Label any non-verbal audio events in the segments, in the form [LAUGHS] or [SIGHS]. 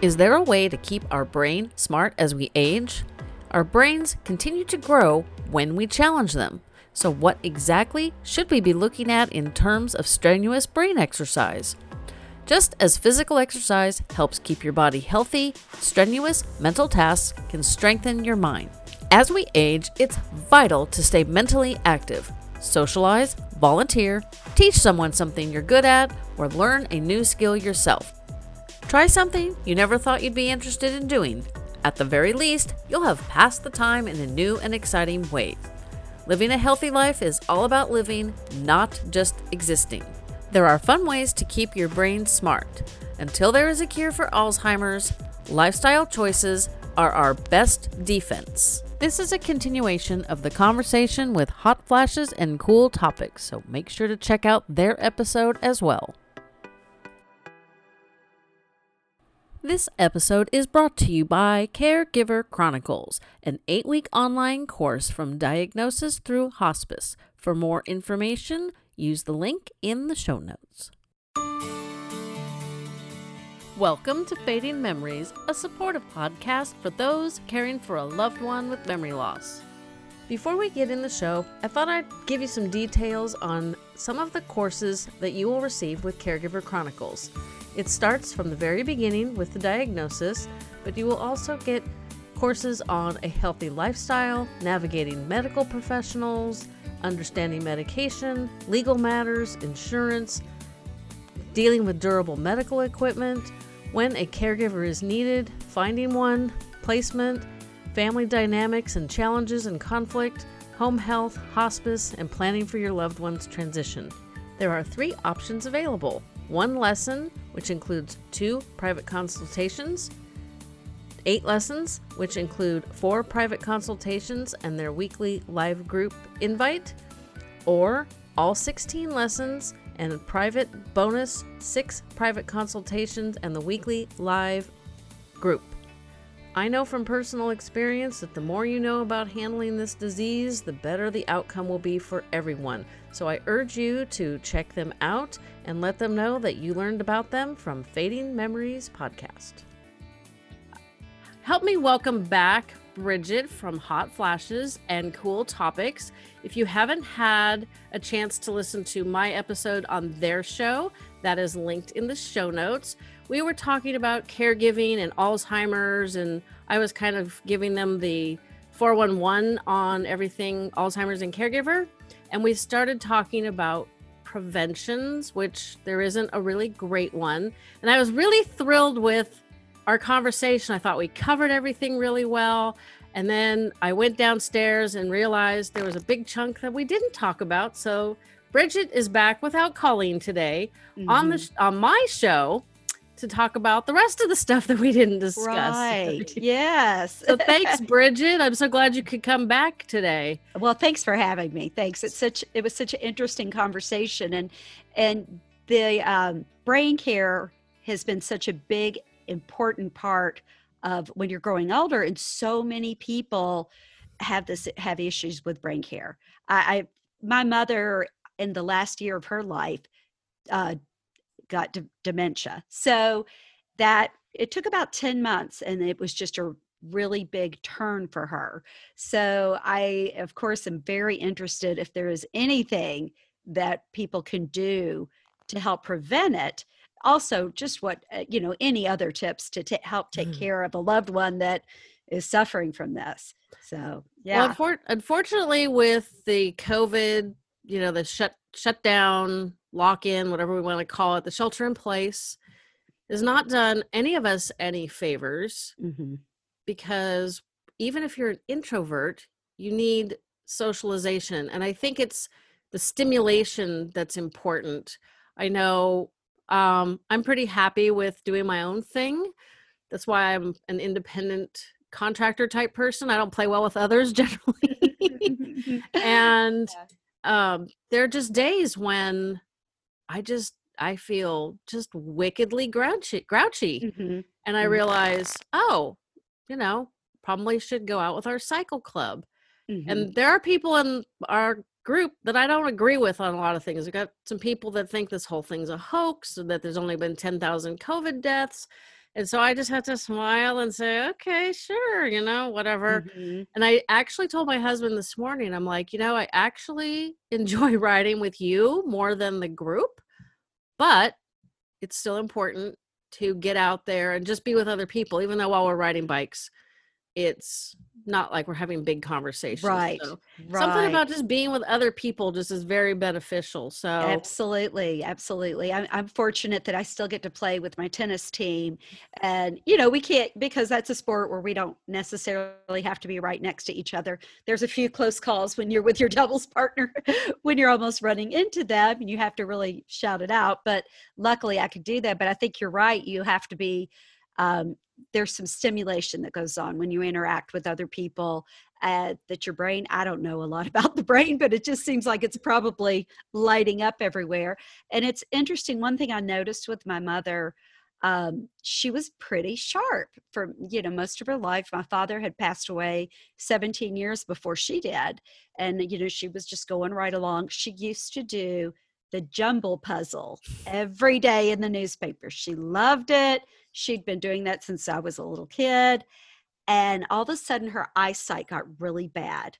Is there a way to keep our brain smart as we age? Our brains continue to grow when we challenge them. So, what exactly should we be looking at in terms of strenuous brain exercise? Just as physical exercise helps keep your body healthy, strenuous mental tasks can strengthen your mind. As we age, it's vital to stay mentally active. Socialize, volunteer, teach someone something you're good at, or learn a new skill yourself. Try something you never thought you'd be interested in doing. At the very least, you'll have passed the time in a new and exciting way. Living a healthy life is all about living, not just existing. There are fun ways to keep your brain smart. Until there is a cure for Alzheimer's, lifestyle choices are our best defense. This is a continuation of the conversation with hot flashes and cool topics, so make sure to check out their episode as well. This episode is brought to you by Caregiver Chronicles, an eight week online course from diagnosis through hospice. For more information, use the link in the show notes. Welcome to Fading Memories, a supportive podcast for those caring for a loved one with memory loss. Before we get in the show, I thought I'd give you some details on some of the courses that you will receive with Caregiver Chronicles. It starts from the very beginning with the diagnosis, but you will also get courses on a healthy lifestyle, navigating medical professionals, understanding medication, legal matters, insurance, dealing with durable medical equipment, when a caregiver is needed, finding one, placement, family dynamics and challenges and conflict, home health, hospice, and planning for your loved one's transition. There are three options available one lesson, which includes two private consultations, eight lessons, which include four private consultations and their weekly live group invite, or all 16 lessons and private bonus six private consultations and the weekly live group. I know from personal experience that the more you know about handling this disease, the better the outcome will be for everyone. So I urge you to check them out and let them know that you learned about them from Fading Memories podcast. Help me welcome back Bridget from Hot Flashes and Cool Topics. If you haven't had a chance to listen to my episode on their show, that is linked in the show notes we were talking about caregiving and Alzheimer's, and I was kind of giving them the 411 on everything Alzheimer's and caregiver. And we started talking about preventions, which there isn't a really great one. And I was really thrilled with our conversation. I thought we covered everything really well. And then I went downstairs and realized there was a big chunk that we didn't talk about. So Bridget is back without Colleen today mm-hmm. on the on my show to talk about the rest of the stuff that we didn't discuss. [LAUGHS] Right. yes. so [LAUGHS] thanks, Bridget. I'm so glad you could come back today. Well, thanks for having me. Thanks. It's such it was such an interesting conversation and and the um, brain care has been such a big important part of when you're growing older and so many people have this have issues with brain care. I, I my mother in the last year of her life uh, got d- dementia. So that it took about 10 months and it was just a really big turn for her. So I, of course, am very interested if there is anything that people can do to help prevent it. Also, just what, uh, you know, any other tips to t- help take mm. care of a loved one that is suffering from this. So, yeah. Well, unfortunately, with the COVID, you know, the shut shutdown lock in, whatever we want to call it, the shelter in place has not done any of us any favors mm-hmm. because even if you're an introvert, you need socialization. And I think it's the stimulation that's important. I know um, I'm pretty happy with doing my own thing. That's why I'm an independent contractor type person. I don't play well with others [LAUGHS] generally. [LAUGHS] and um, there are just days when I just I feel just wickedly grouchy grouchy. Mm-hmm. And I mm-hmm. realize, oh, you know, probably should go out with our cycle club. Mm-hmm. And there are people in our group that I don't agree with on a lot of things. We've got some people that think this whole thing's a hoax, that there's only been 10,000 COVID deaths. And so I just had to smile and say, okay, sure, you know, whatever. Mhm. And I actually told my husband this morning, I'm like, you know, I actually [LAUGHS] enjoy riding with you more than the group, but it's still important to get out there and just be with other people, even though while we're riding bikes, it's not like we're having big conversations. Right. So Right. something about just being with other people just is very beneficial. So Absolutely, absolutely. I'm, I'm fortunate that I still get to play with my tennis team. And, you know, we can't, because that's a sport where we don't necessarily have to be right next to each other. There's a few close calls when you're with your [LAUGHS] doubles partner, when you're almost running into them and you have to really shout it out. But luckily I could do that. But I think you're right. You have to be, um, there's some stimulation that goes on when you interact with other people uh, that your brain i don't know a lot [LAUGHS] about the brain but it just seems like it's probably lighting up everywhere. And it's interesting one thing i noticed with my mother um, she was pretty sharp for you know most of her life. My father had passed away 17 years before she did and you know she was just going right along. She used to do the jumble puzzle every day in the newspaper. She loved it she'd been doing that since i was a little kid and all of a sudden her eyesight got really bad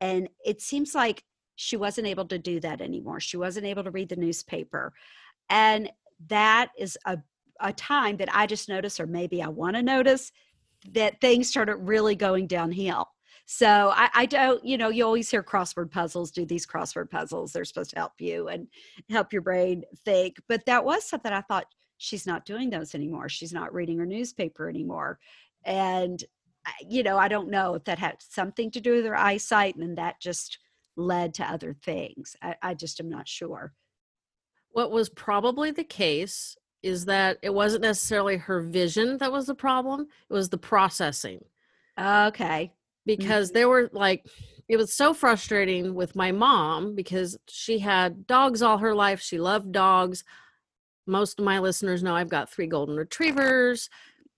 and it seems like she wasn't able to do that anymore. She wasn't able to read the newspaper and that is a, a time that i just noticed or maybe i want to notice that things started really going downhill. So I, I don't you know you always hear crossword puzzles do these crossword puzzles they're supposed to help you and help your brain think but that was something i thought she's not doing those anymore she's not reading her newspaper anymore and you know, I don't know if that had something to do with her eyesight and that just led to other things. I, I just am not sure. what was probably the case is that it wasn't necessarily her vision that was the problem, it was the processing. Okay. because mm-hmm. there were like it was so frustrating with my mom because she had dogs all her life she loved dogs most of my listeners know i've got three golden retrievers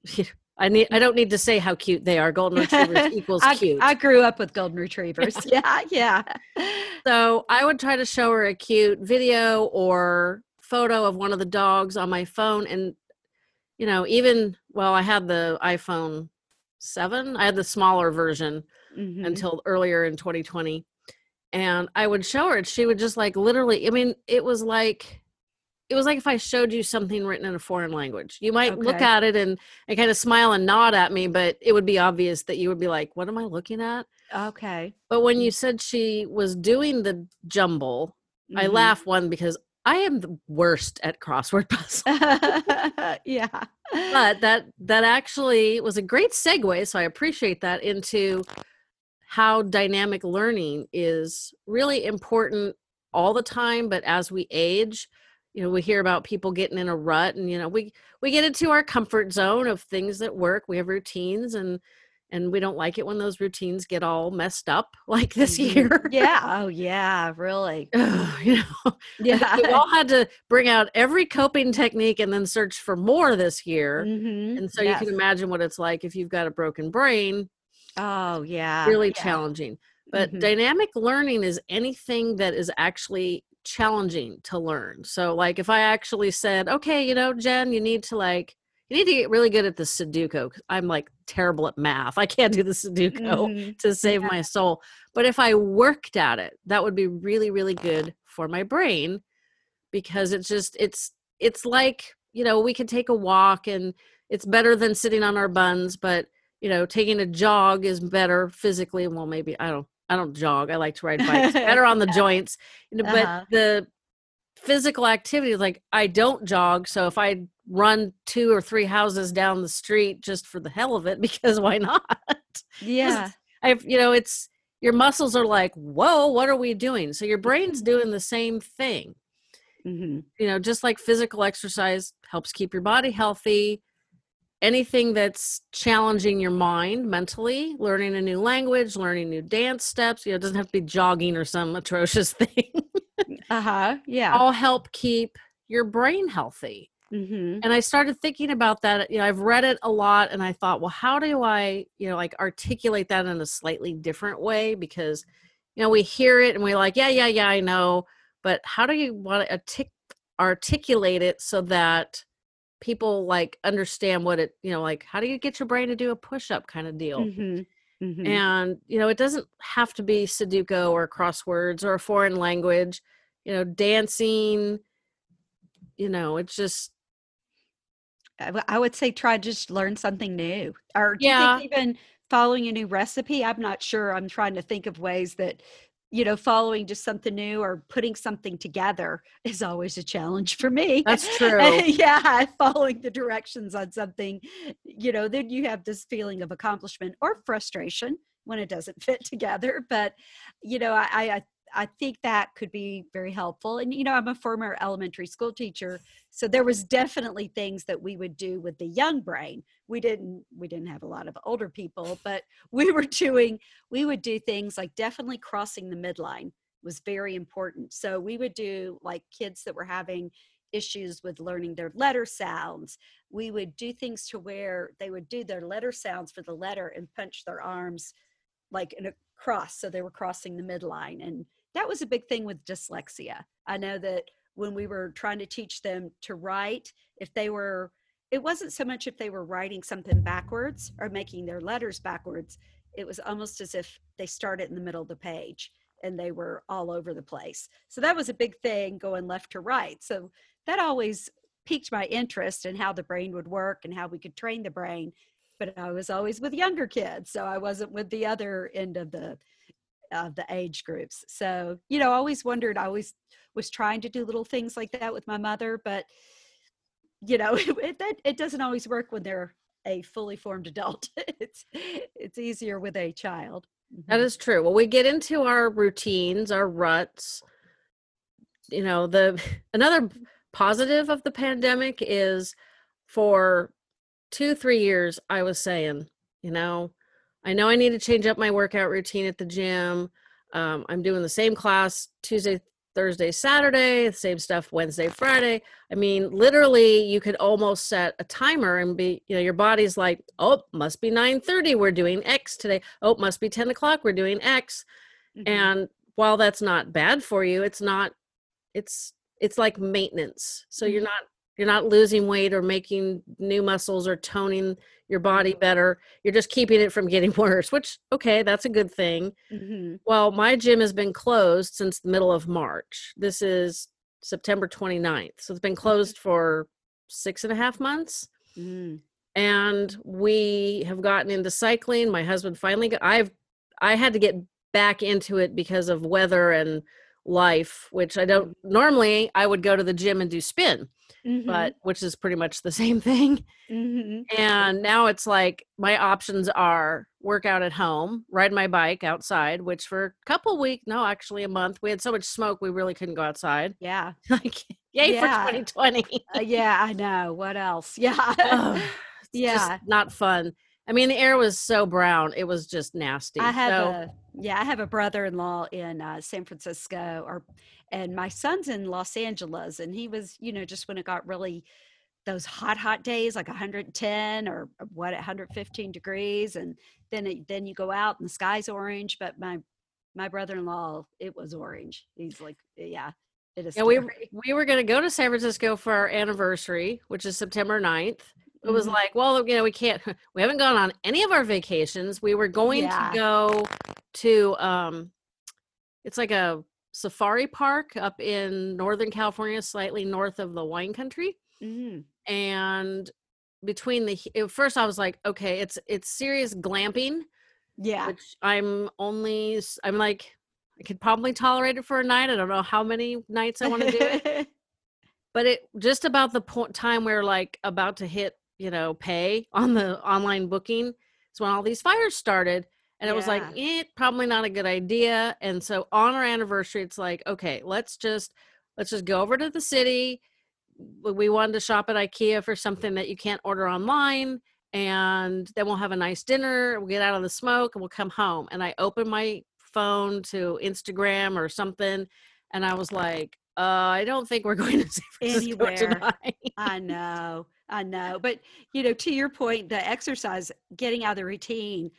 [LAUGHS] i need i don't need to say how cute they are golden retrievers [LAUGHS] equals I, cute I grew up with golden retrievers. [LAUGHS] yeah, yeah. so i would try to show her a cute video or photo of one of the dogs on my phone and you know even well i had the iphone 7 i had the smaller version Mhm. until earlier in 2020 and i would show her and she would just like literally i mean it was like it was like if i showed you something written in a foreign language you might look at it and, and kind of smile and nod at me but it would be obvious that you would be like what am i looking at Okay. but when you said she was doing the jumble i Mhm. laugh one because i am the worst at crossword [LAUGHS] puzzles [LAUGHS] yeah. but that that actually was a great segue so i appreciate that into how dynamic learning is really important all the time but as we age you know we hear about people getting in a rut and you know we we get into our comfort zone of things that work we have routines and and we don't like it when those routines get all messed up [LAUGHS] like this Mhm. year [LAUGHS] Yeah. Oh, yeah. Really. you know [LAUGHS] Yeah. we all had to bring out every coping technique and then search for more this year Mhm. and so you can imagine what it's like if you've got a broken brain, Oh, yeah. really yeah. challenging. But Mhm. dynamic learning is anything that is actually challenging to learn. So like if I actually said, "Okay, you know, Jen, you need to like you need to get really good at the Sudoku." I'm like terrible at math. I can't do the Sudoku Mhm. to save Yeah. my soul. But if I worked at it, that would be really really good for my brain because it's just it's it's like, you know, we can take a walk and it's better than sitting on our buns, but you know, taking a jog is better physically. Well, maybe I don't I don't jog. I like to ride bikes. better on the [LAUGHS] joints. You know, Uh-huh. But the physical activity is like I don't jog, so if I run two or three houses down the street just for the hell of it, [LAUGHS] because why not? Yeah. I've you know, it's your muscles are like, whoa, what are we doing? So your brain's doing the same thing hmm you know just like physical exercise helps keep your body healthy anything that's challenging your mind mentally learning a new language learning new dance steps you know it doesn't have to be jogging or some [LAUGHS] atrocious thing Uh huh. Yeah. all help keep your brain healthy hmm and i started thinking about that you know i've read it a lot and i thought well how do i you know like articulate that in a slightly different way because you know we hear it and we're like yeah yeah yeah i know but how do you want to artic- articulate it so that people like understand what it, you know, like how do you get your brain to do a push up kind of deal. Mhm. Mhm. And, you know, it doesn't have to be Sudoku or crosswords or a foreign language, you know, dancing, you know, it's just, i would say try just learn something new. Or do you yeah, think even following a new recipe? I'm not sure. I'm trying to think of ways that, you know, following just something new or putting something together is always a challenge for me. that's [LAUGHS] true. yeah, following the directions on something, you know, then you have this feeling of accomplishment or frustration when it doesn't fit together. But, you know, I, I I think that could be very helpful. And you know, I'm a former elementary school teacher, so there was definitely things that we would do with the young brain. We didn't we didn't have a lot of older people, but [LAUGHS] we were doing we would do things like definitely crossing the midline was very important. So we would do like kids that were having issues with learning their letter sounds. We would do things to where they would do their letter sounds for the letter and punch their arms like in a cross so they were crossing the midline and that was a big thing with dyslexia. I know that when we were trying to teach them to write, if they were, it wasn't so much if they were writing something backwards or making their letters backwards, it was almost as if they started in the middle of the page and they were all over the place. So that was a big thing going left to right. So that always piqued my interest in how the brain would work and how we could train the brain. But I was always with younger kids, so I wasn't with the other end of the of the age groups. So, you know, I always wondered, I always was trying to do little things like that with my mother, but you know, [LAUGHS] it, it, it doesn't always work when they're a fully formed adult. [LAUGHS] it's it's easier with a child. That Mhm. true. Well, we get into our routines, our ruts. You know, the [LAUGHS] another positive of the pandemic is for two, three years, I was saying, you know, I know I need to change up my workout routine at the gym. Um, I'm doing the same class Tuesday, Thursday, Saturday, the same stuff Wednesday, Friday. I mean, literally, you could almost set a timer and be, you know, your body's like, oh, must be 9:30. We're doing X today. Oh, must be 10 o'clock. We're doing X. Mhm. And while that's not bad for you, it's not. It's it's like maintenance. So you're Mhm. not you're not losing weight or making new muscles or toning your body better. You're just keeping it from getting [LAUGHS] worse, which okay, that's a good thing. Mhm. Well, my gym has been closed since the middle of March. This is September 29th. So it's been closed for six and a half months. Mm. And we have gotten into cycling. My husband finally got I've I had to get back into it because of weather and life, which I don't normally I would go to the gym and do spin, Mhm. but which is pretty much the [LAUGHS] same thing. Mhm. And now it's like my options are work out at home, ride my bike outside, which for a couple weeks, no, actually a month, we had so much smoke we really couldn't go outside. Yeah. [LAUGHS] Like, yay Yeah. for 2020. Uh, yeah, I know. What else? [LAUGHS] Yeah. Yeah. not fun. I mean, the air was so brown, it was just nasty. I have so, a yeah, I have a brother-in-law in uh, San Francisco, or and my son's in Los Angeles, and he was, you know, just when it got really those hot, hot days, like 110 or uh, what, 115 degrees, and then it, then you go out and the sky's orange. But my my brother-in-law, it was orange. He's like, yeah, it is. yeah, we we were gonna go to San Francisco for our anniversary, which is September 9th. It was Mhm. like, well, you know, we can't [LAUGHS] we haven't gone on any of our vacations. We were going Yeah. to go to um it's like a safari park up in Northern California, slightly north of the wine country. Mhm. And between the he- at first I was like, okay, it's it's serious glamping, yeah, which I'm only I'm like I could probably tolerate it for a night. I don't know how many nights I want to do it. [LAUGHS] but it just about the point time we're like about to hit you know pay on the online booking. Is when all these fires started and it was like eh, probably not a good idea. And so on our anniversary it's like okay let's just let's just go over to the city. We wanted to shop at ikea for something that you can't order online and then we'll have a nice dinner we'll get out of the smoke and we'll come home. And i opened my phone to instagram or something and i was like uh, I don't think we're going to [LAUGHS] San Francisco Anywhere. tonight. I know, I know. But you know, to your point, the exercise, getting out of the routine,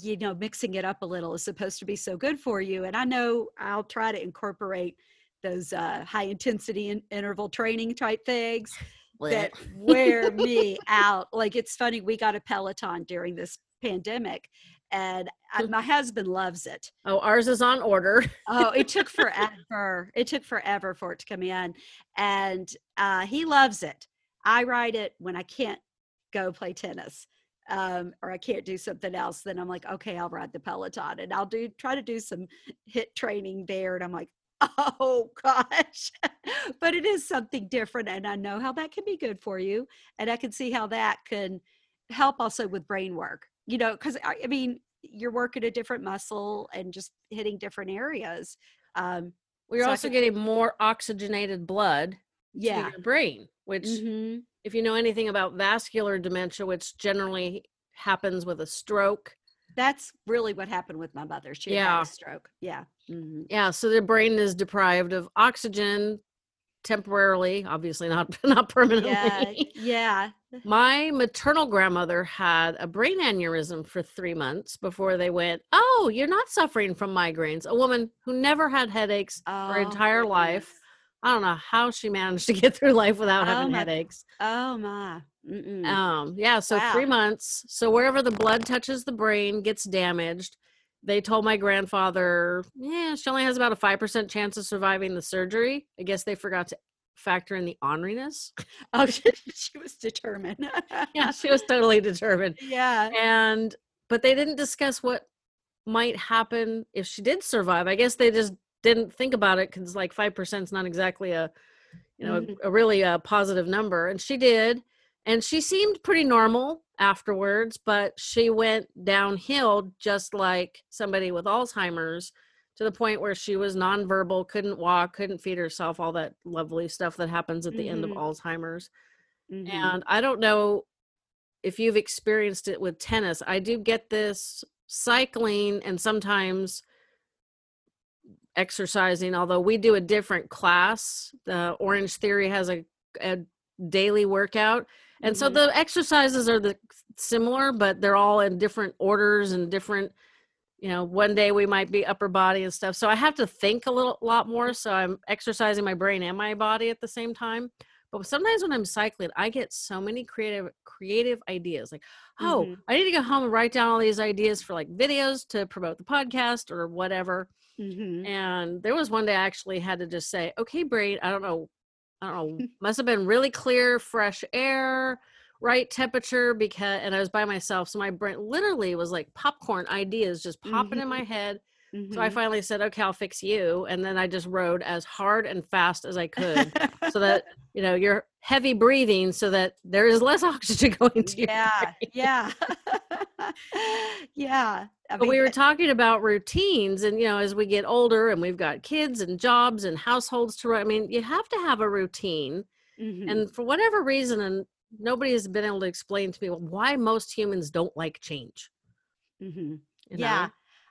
you know, mixing it up a little is supposed to be so good for you. And I know I'll try to incorporate those uh, high intensity in- interval training type things. that wear [LAUGHS] me out. Like it's funny, we got a Peloton during this pandemic and I, my husband loves it. Oh, ours is on order. [LAUGHS] oh, it took forever. It took forever for it to come in. And uh, he loves it. I ride it when I can't go play tennis um, or I can't do something else. Then I'm like, okay, I'll ride the Peloton and I'll do try to do some HIIT training there. And I'm like, [LAUGHS] oh gosh [LAUGHS] but it is something different and i know how that can be good for you and i can see how that can help also with brain work you know because I, mean you're working a different muscle and just hitting different areas um we're so also getting more oxygenated blood yeah your brain which mm-hmm. if you know anything about vascular dementia which generally happens with a stroke that's really what happened with my mother. She yeah. had a stroke. Yeah. Mm-hmm. Yeah. So the brain is deprived of oxygen temporarily, obviously not [LAUGHS] not permanently. Yeah. [LAUGHS] Yeah. My maternal grandmother had a brain aneurysm for three months before they went, Oh, you're not suffering from migraines. A woman who never had headaches oh, her entire goodness. life. I don't know how she managed to get through life without oh, having my, headaches. Oh my. Mm-mm. Um, yeah, so wow. three months. So wherever the blood touches the brain gets damaged. They told my grandfather, yeah, she only has about a five percent chance of surviving the surgery. I guess they forgot to factor in the orneriness. [LAUGHS] Oh, she was determined. [LAUGHS] yeah, she was totally determined. Yeah. And but they didn't discuss what might happen if she did survive. I guess they just didn't think about it because like five percent is not exactly a you know mm-hmm. a, a, really a uh, positive number. And she did and she seemed pretty normal afterwards but she went downhill just like somebody with alzheimer's to the point where she was nonverbal couldn't walk couldn't feed herself all that lovely stuff that happens at the mm-hmm. end of mm-hmm. alzheimer's mm-hmm. and i don't know if you've experienced it with tennis i do get this cycling and sometimes exercising although we do a different class the Orangetheory has a, a daily workout and mm-hmm. so the exercises are the similar but they're all in different orders and different you know one day we might be upper body and stuff so i have to think a little lot more so i'm exercising my brain and my body at the same time but sometimes when i'm cycling i get so many creative creative ideas like oh mm-hmm. i need to go home and write down all these ideas for like videos to promote the podcast or whatever mm-hmm. and there was one day i actually had to just say okay brain i don't know I don't know, [LAUGHS] must have been really clear, fresh air, right temperature because and I was by myself. So my brain literally was like popcorn ideas just popping mm-hmm. in my [LAUGHS] head. Mm-hmm. So I mm-hmm. finally said, okay, I'll fix you. And then I just rode as hard and fast as I could [LAUGHS] so that, you know, you're heavy breathing so that there is less [LAUGHS] oxygen going to you. yeah, Yeah. [LAUGHS] yeah. I mean, but we were talking about routines and, you know, as we get older and we've got kids and jobs and households to run, I mean, you have to have a routine. Mm-hmm. And for whatever reason, and nobody has been able to explain to me why most humans don't like change. Mm-hmm. You know? Yeah.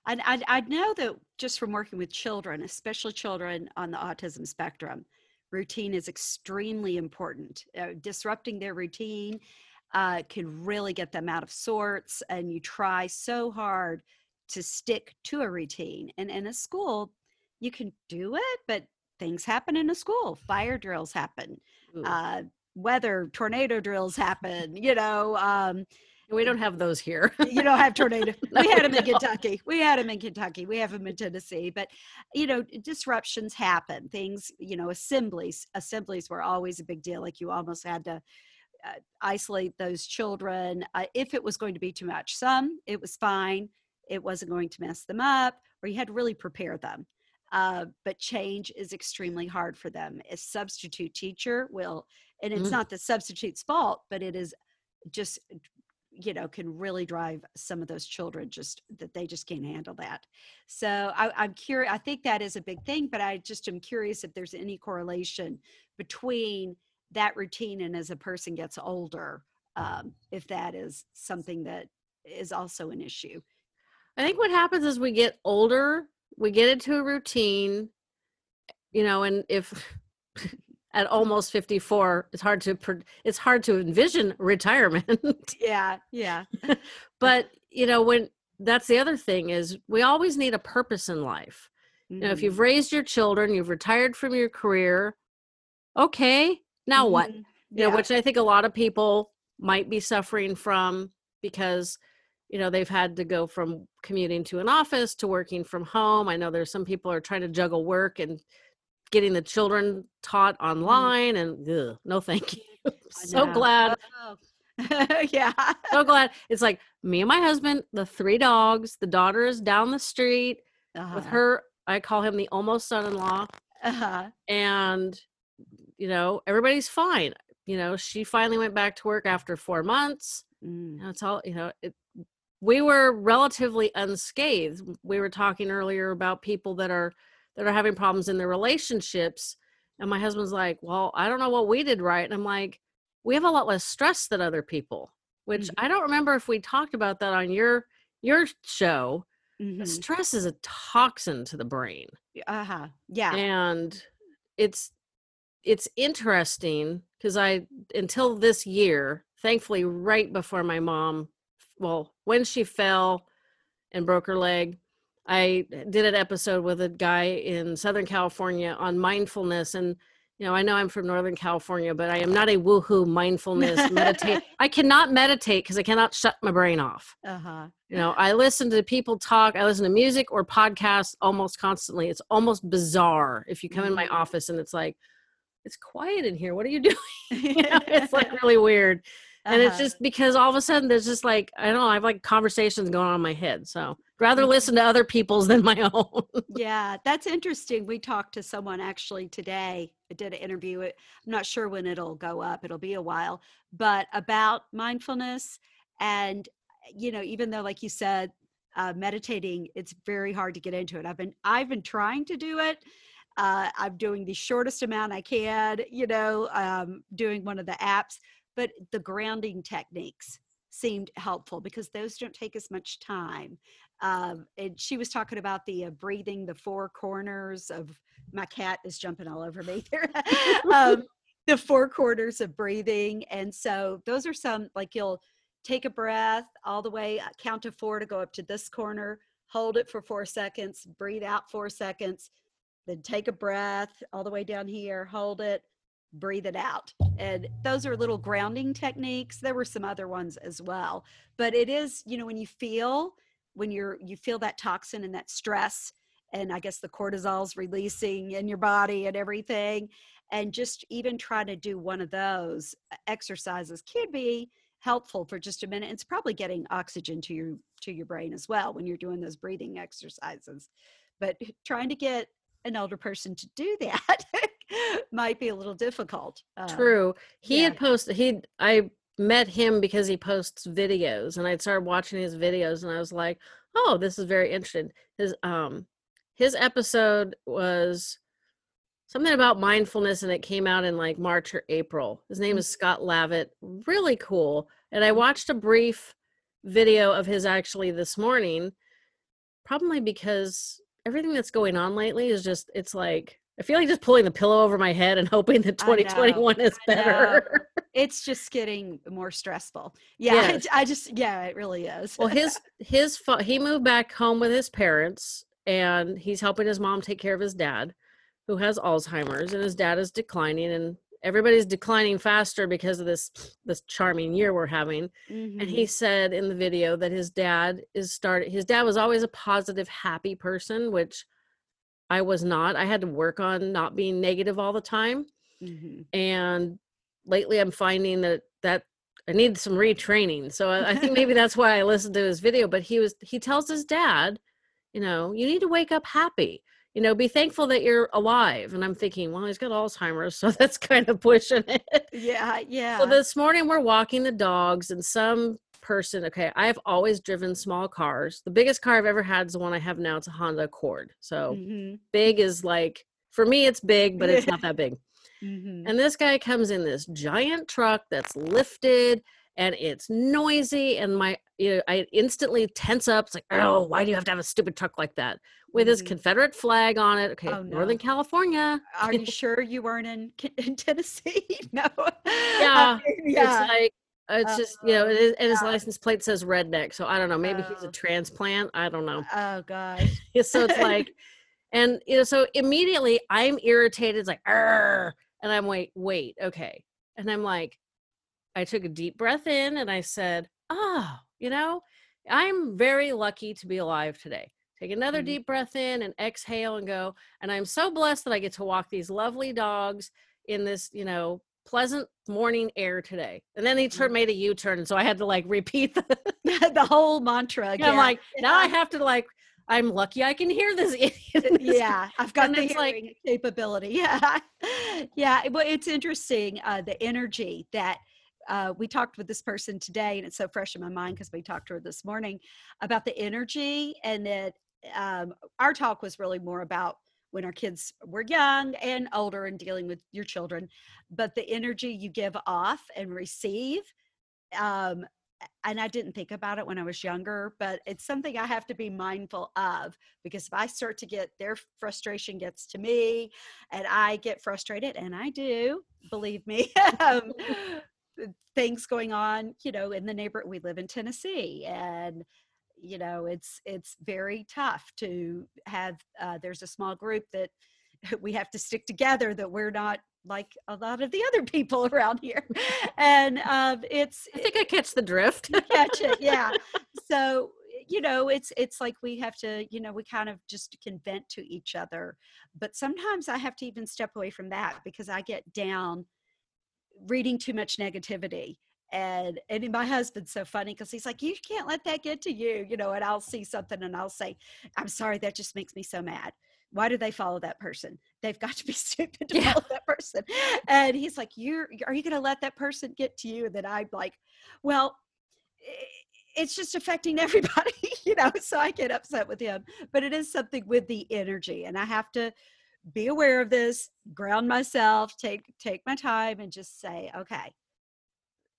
I, I, I know that just from working with children, especially children on the autism spectrum, routine is extremely important. Uh, disrupting their routine uh, can really get them out of sorts, and you try so hard to stick to a routine. And in a school, you can do it, but things happen in a school. Fire drills happen, uh, weather tornado drills happen. You know, um, we don't have those here. [LAUGHS] you don't have tornado. no, [LAUGHS] we had them in no. Kentucky. We had them in Kentucky. We have them in Tennessee. But you know, disruptions happen. Things, you know, assemblies. Assemblies were always a big deal. Like you almost had to uh, isolate those children uh, if it was going to be too much. Some it was fine. It wasn't going to mess them up, or you had to really prepare them. Uh, but change is extremely hard for them. A substitute teacher will, and it's mm. not the substitute's fault, but it is just you know can really drive some of those children just that they just can't handle that. So I, i'm curious i think that is a big thing but i just am curious if there's any correlation between that routine and as a person gets older um, if that is something that is also an issue. I think what happens is we get older we get into a routine you know and if [LAUGHS] at almost 54 it's hard to it's hard to envision [LAUGHS] retirement yeah yeah [LAUGHS] but you know when that's the other thing is we always need a purpose in life mm-hmm. you know if you've mm-hmm. raised your children you've retired from your career okay now mm-hmm. what you know, which I think a lot of people might be suffering from because you know they've had to go from commuting to an office to working from home. I know there's some people are trying to juggle work and getting the children taught Mm-hmm. online and ugh, no thank you. [LAUGHS] so glad Oh. [LAUGHS] yeah. so glad it's like me and my husband, the three dogs, the daughter is down the street with Uh-huh. her I call him the almost son-in-law Uh-huh. and you know everybody's fine you know she finally went back to work after four months Mm. and it's all you know it, we were relatively unscathed we were talking earlier about people that are that are having problems in their relationships and my husband's like well i don't know what we did right and i'm like we have a lot less stress than other people which Mhm. i don't remember if we talked about that on your your show Mhm. stress is a toxin to the brain Uh-huh. Yeah. and it's it's interesting because i until this year thankfully right before my mom well when she fell and broke her leg i did an episode with a guy in southern california on mindfulness and you know i know i'm from northern california but i am not a woohoo mindfulness meditate [LAUGHS] i cannot meditate because i cannot shut my brain off Uh-huh. you know, I listen to people talk, I listen to music or podcasts almost constantly. It's almost bizarre if you come in my Mhm. office and it's like, it's quiet in here. What are you [LAUGHS] doing? You know, it's like [LAUGHS] really weird. And it's Uh-huh. just because all of a sudden there's just like, I don't know, I have like conversations going on in my head. So rather listen to other people's [LAUGHS] than my own. yeah, that's interesting. We talked to someone actually today. I did an interview. I'm not sure when it'll go up. It'll be a while, but about mindfulness. And, you know, even though, like you said, uh, meditating, it's very hard to get into it. I've been, I've been trying to do it. Uh, I'm doing the shortest amount I can, you know, um, doing one of the apps, but the grounding techniques seemed helpful because those don't take as much time um, and she was talking about the uh, breathing the four corners of my cat is jumping all over me there [LAUGHS] um, the four corners of breathing and so those are some like you'll take a breath all the way uh, count to four to go up to this corner hold it for four seconds breathe out four seconds then take a breath all the way down here hold it breathe it out. And those are little grounding techniques. There were some other ones as well. But it is you know when you feel when you're you feel that toxin and that stress and i guess the cortisol's releasing in your body and everything and just even try to do one of those uh, exercises can be helpful for just a minute. It's probably getting oxygen to your to your brain as well when you're doing those breathing exercises. But trying to get an older person to do that [LAUGHS] might be a little difficult um, True. He yeah. had posted, he, I met him because he posts videos and I started watching his videos and I was like, oh, this is very interesting. His, um, his episode was something about mindfulness and it came out in like March or April. His name is Scott Lavitt. Really cool. And I watched a brief video of his actually this morning, probably because everything that's going on lately is just, it's like, I feel like just pulling the pillow over my head and [LAUGHS] hoping that 2021 is better. [LAUGHS] it's just getting more stressful yeah Yes. I, I just yeah it really is well, his [LAUGHS] his fa- he moved back home with his parents and he's helping his mom take care of his dad who has Alzheimer's and his dad is declining and everybody's declining faster because of this [SNIFFS] this charming year we're having. And Mhm. he said in the video that his dad is started his dad was always a positive, happy person, which I was not. I had to work on not being negative all the time. Mhm. And lately I'm finding that that I need some retraining. So I, I think [LAUGHS] maybe that's why I listened to his video. But he was he tells his dad, you know, you need to wake up happy. You know, be thankful that you're alive. And I'm thinking, well, he's got Alzheimer's, so that's [LAUGHS] kind of pushing it. yeah yeah So this morning we're walking the dogs, and some person, okay, I've always driven small cars. The biggest car I've ever had is the one I have now. It's a Honda Accord. So Mhm. big is like, for me, it's big, but it's not that big. [LAUGHS] Mhm. And this guy comes in this giant truck that's lifted and it's noisy. And my, you know, I instantly tense up. It's like, oh, why do you have to have a stupid truck like that with his Mhm. Confederate flag on it? Okay, Oh, no. Northern California. are you sure you weren't in, [LAUGHS] in tennessee [LAUGHS] no Yeah, yeah It's like, it's just, you know, it is, and his yeah. license plate says redneck. So I don't know. Maybe he's a Oh. transplant. I don't know. oh [LAUGHS] gosh so it's like, [LAUGHS] and, you know, so immediately I'm irritated. It's like, Arr! and I'm wait, wait, okay. And I'm like, I took a deep breath in and I said, Oh, you know, I'm very lucky to be alive today. Take another Mhm. deep breath in and exhale and go. And I'm so blessed that I get to walk these lovely dogs in this, you know, pleasant morning air today. And then he turned, made a U turn. So I had to like repeat the, [LAUGHS] the whole mantra again. I'm like, now I have to like, I'm lucky I can hear this [LAUGHS] this yeah i've got and the like- capability [LAUGHS] yeah yeah well it's interesting uh the energy that uh, we talked with this person today and it's so fresh in my mind because we talked to her this morning about the energy and that um, our talk was really more about when our kids were young and older and dealing with your children but the energy you give off and receive um, and I didn't think about it when I was younger, but it's something I have to be mindful of because if I start to get their frustration gets to me and I get frustrated, and I do, believe me, [LAUGHS] um, [LAUGHS] things going on, you know, in the neighborhood. We live in Tennessee and you know it's it's very tough to have uh, there's a small group that [LAUGHS] we have to stick together that we're not like a lot of the other people [LAUGHS] around here. And um, it's I think I catch the drift. catch it yeah. [LAUGHS] So you know it's it's like we have to you know we kind of just can vent to each other. But sometimes i have to even step away from that because i get down reading too much negativity and and my husband's so funny because he's like you can't let that get to you you know and i'll see something and i'll say i'm sorry that just makes me so mad. Why do they follow that person? They've got to be [LAUGHS] stupid to Yeah. follow that person. And he's like you're are you going to let that person get to you? And then i'm like well it's just affecting [LAUGHS] everybody you know so i get upset with him. But it is something with the energy and i have to be aware of this ground myself take take my time and just say okay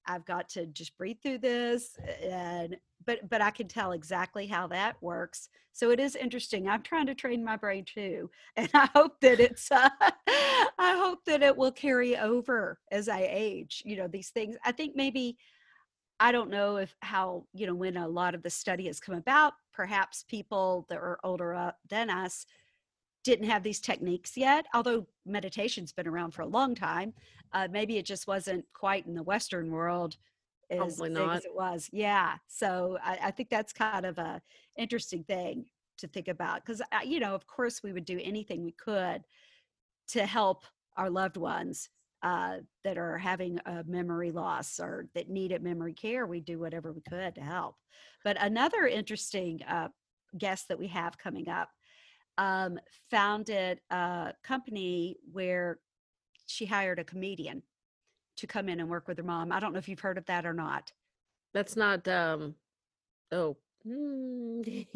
i've got to just breathe through this and but but i can tell exactly how that works. So it is interesting i'm trying to train my brain too [LAUGHS] and i hope that it's uh, i hope that it will carry over as i age you know these things. I think maybe I don't know if how, you know, when a lot of the study has come about, perhaps people that are older than us didn't have these techniques yet, although meditation's been around for a long time. Uh, maybe it just wasn't quite in the Western world as Probably big not. as it was. Yeah. So I, I think that's kind of a interesting thing to think about because, you know, of course we would do anything we could to help our loved ones uh, that are having a memory loss or that needed memory care, We'd do whatever we could to help. But another interesting uh, guest that we have coming up um, founded a company where she hired a comedian to come in and work with her mom. I don't know if you've heard of that or not. That's not um oh [LAUGHS] mm,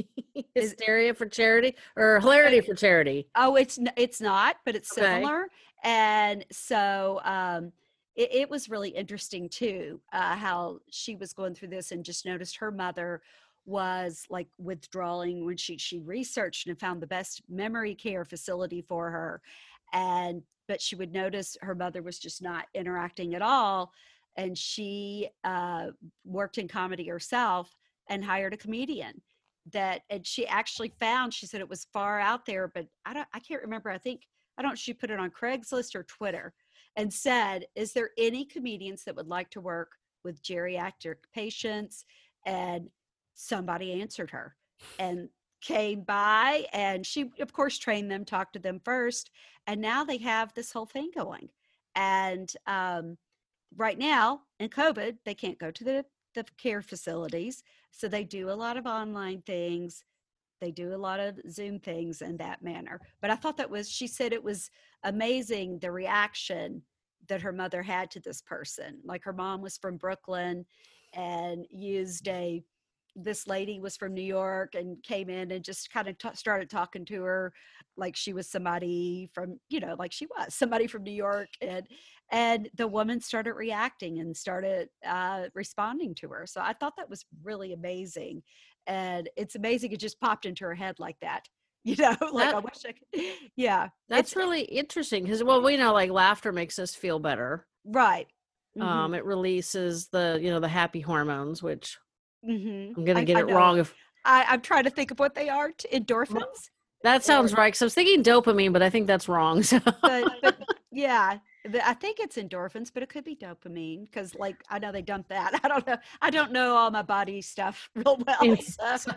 hysteria for charity or hilarity for charity. Oh, it's it's not, but it's Okay. similar. And so um, it, it was really interesting too uh, how she was going through this and just noticed her mother was like withdrawing when she she researched and found the best memory care facility for her and but she would notice her mother was just not interacting at all and she uh, worked in comedy herself and hired a comedian that and she actually found she said it was far out there but i don't i can't remember i think i don't she put it on craigslist or twitter and said is there any comedians that would like to work with geriatric patients? and somebody answered her and came by and she of course trained them talked to them first and now they have this whole thing going. And um, right now in covid they can't go to the, the care facilities so they do a lot of online things. They do a lot of zoom things in that manner. But i thought that was she said it was amazing the reaction that her mother had to this person. Like her mom was from brooklyn and used a this lady was from new york and came in and just kind of t- started talking to her like she was somebody from you know like she was somebody from new york and and the woman started reacting and started uh, responding to her so i thought that was really amazing and it's amazing it just popped into her head like that [LAUGHS] you know like i wish i could [LAUGHS] yeah That's really interesting because well, we know like laughter makes us feel better. right Mhm, Um, it releases the you know the happy hormones, which mhm. I'm gonna I- get I it know. wrong if I, i'm trying to think of what they are t- endorphins that sounds Or- right. So I was thinking dopamine, but I think that's wrong. [LAUGHS] So but, but yeah I think it's endorphins, but it could be dopamine because, like, I know they dump that. [LAUGHS] I don't know. I don't know all my body stuff [LAUGHS] real well. So,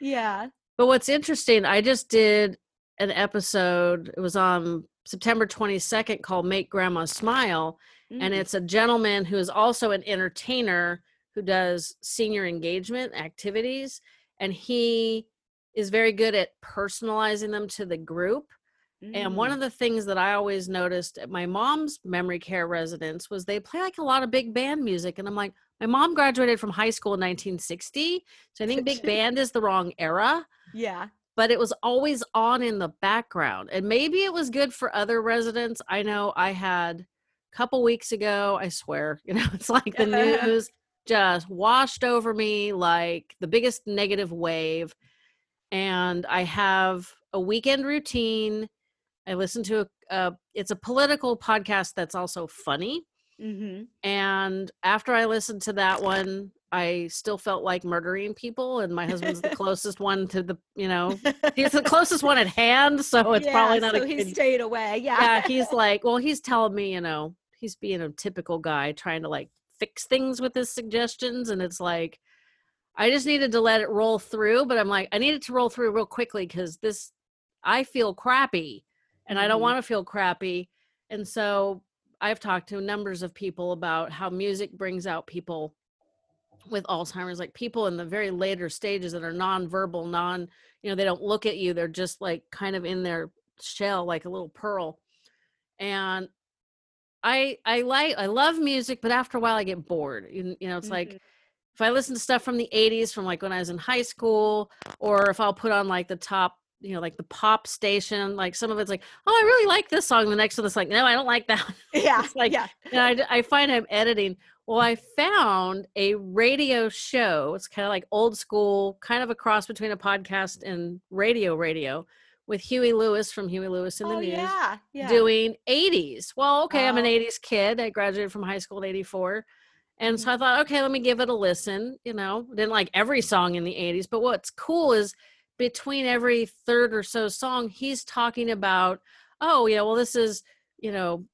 yeah. But what's interesting, I just did an episode. It was on September 22nd called Make Grandma Smile. And Mm. it's a gentleman who is also an entertainer who does senior engagement activities. And he is very good at personalizing them to the group. And one Mm. of the things that I always noticed at my mom's memory care residence was they play like a lot of big band music. And I'm like, my mom graduated from high school in 1960. So I think big [LAUGHS] band is the wrong era, yeah. but it was always on in the background. And maybe it was good for other residents. I know I had a couple weeks ago, I swear, [LAUGHS] you know, it's like the [LAUGHS] news just washed over me like the biggest negative wave. And I have a weekend routine. I listen to a, a it's a political podcast that's also funny. Mm-hmm. And after I listened to that one, I still felt like murdering people. And my husband's the [LAUGHS] closest one to the, you know, he's the [LAUGHS] closest one at hand. So it's probably not so a he good. stayed away. Yeah. Yeah, he's [LAUGHS] like, well, he's telling me, you know, he's being a typical guy trying to like fix things with his suggestions. And it's like, I just needed to let it roll through. But I'm like, I need it to roll through real quickly because this, I feel crappy and I don't Mhm. want to feel crappy. And so I've talked to numbers of people about how music brings out people with Alzheimer's, like people in the very later stages that are nonverbal, non, you know, they don't look at you. They're just like kind of in their shell, like a little pearl. And I I like I love music, but after a while I get bored. You, you know, it's like Mhm. if I listen to stuff from the 80s from like when I was in high school, or if I'll put on like the top, you know, like the pop station, like some of it's like, oh, I really like this song. The next one is like, no, I don't like that. [LAUGHS] one." yeah. It's like, yeah. and I, I find I'm editing. Well, I found a radio show. It's kind of like old school, kind of a cross between a podcast and radio radio with Huey Lewis from Huey Lewis in the oh, News yeah. Yeah. doing 80s. Well, okay, I'm an Oh. 80s kid. I graduated from high school in 84. And so mm-hmm. I thought, okay, let me give it a listen. You know, didn't like every song in the 80s, but what's cool is between every third or so song, he's talking about, oh, yeah, well, this is, you know,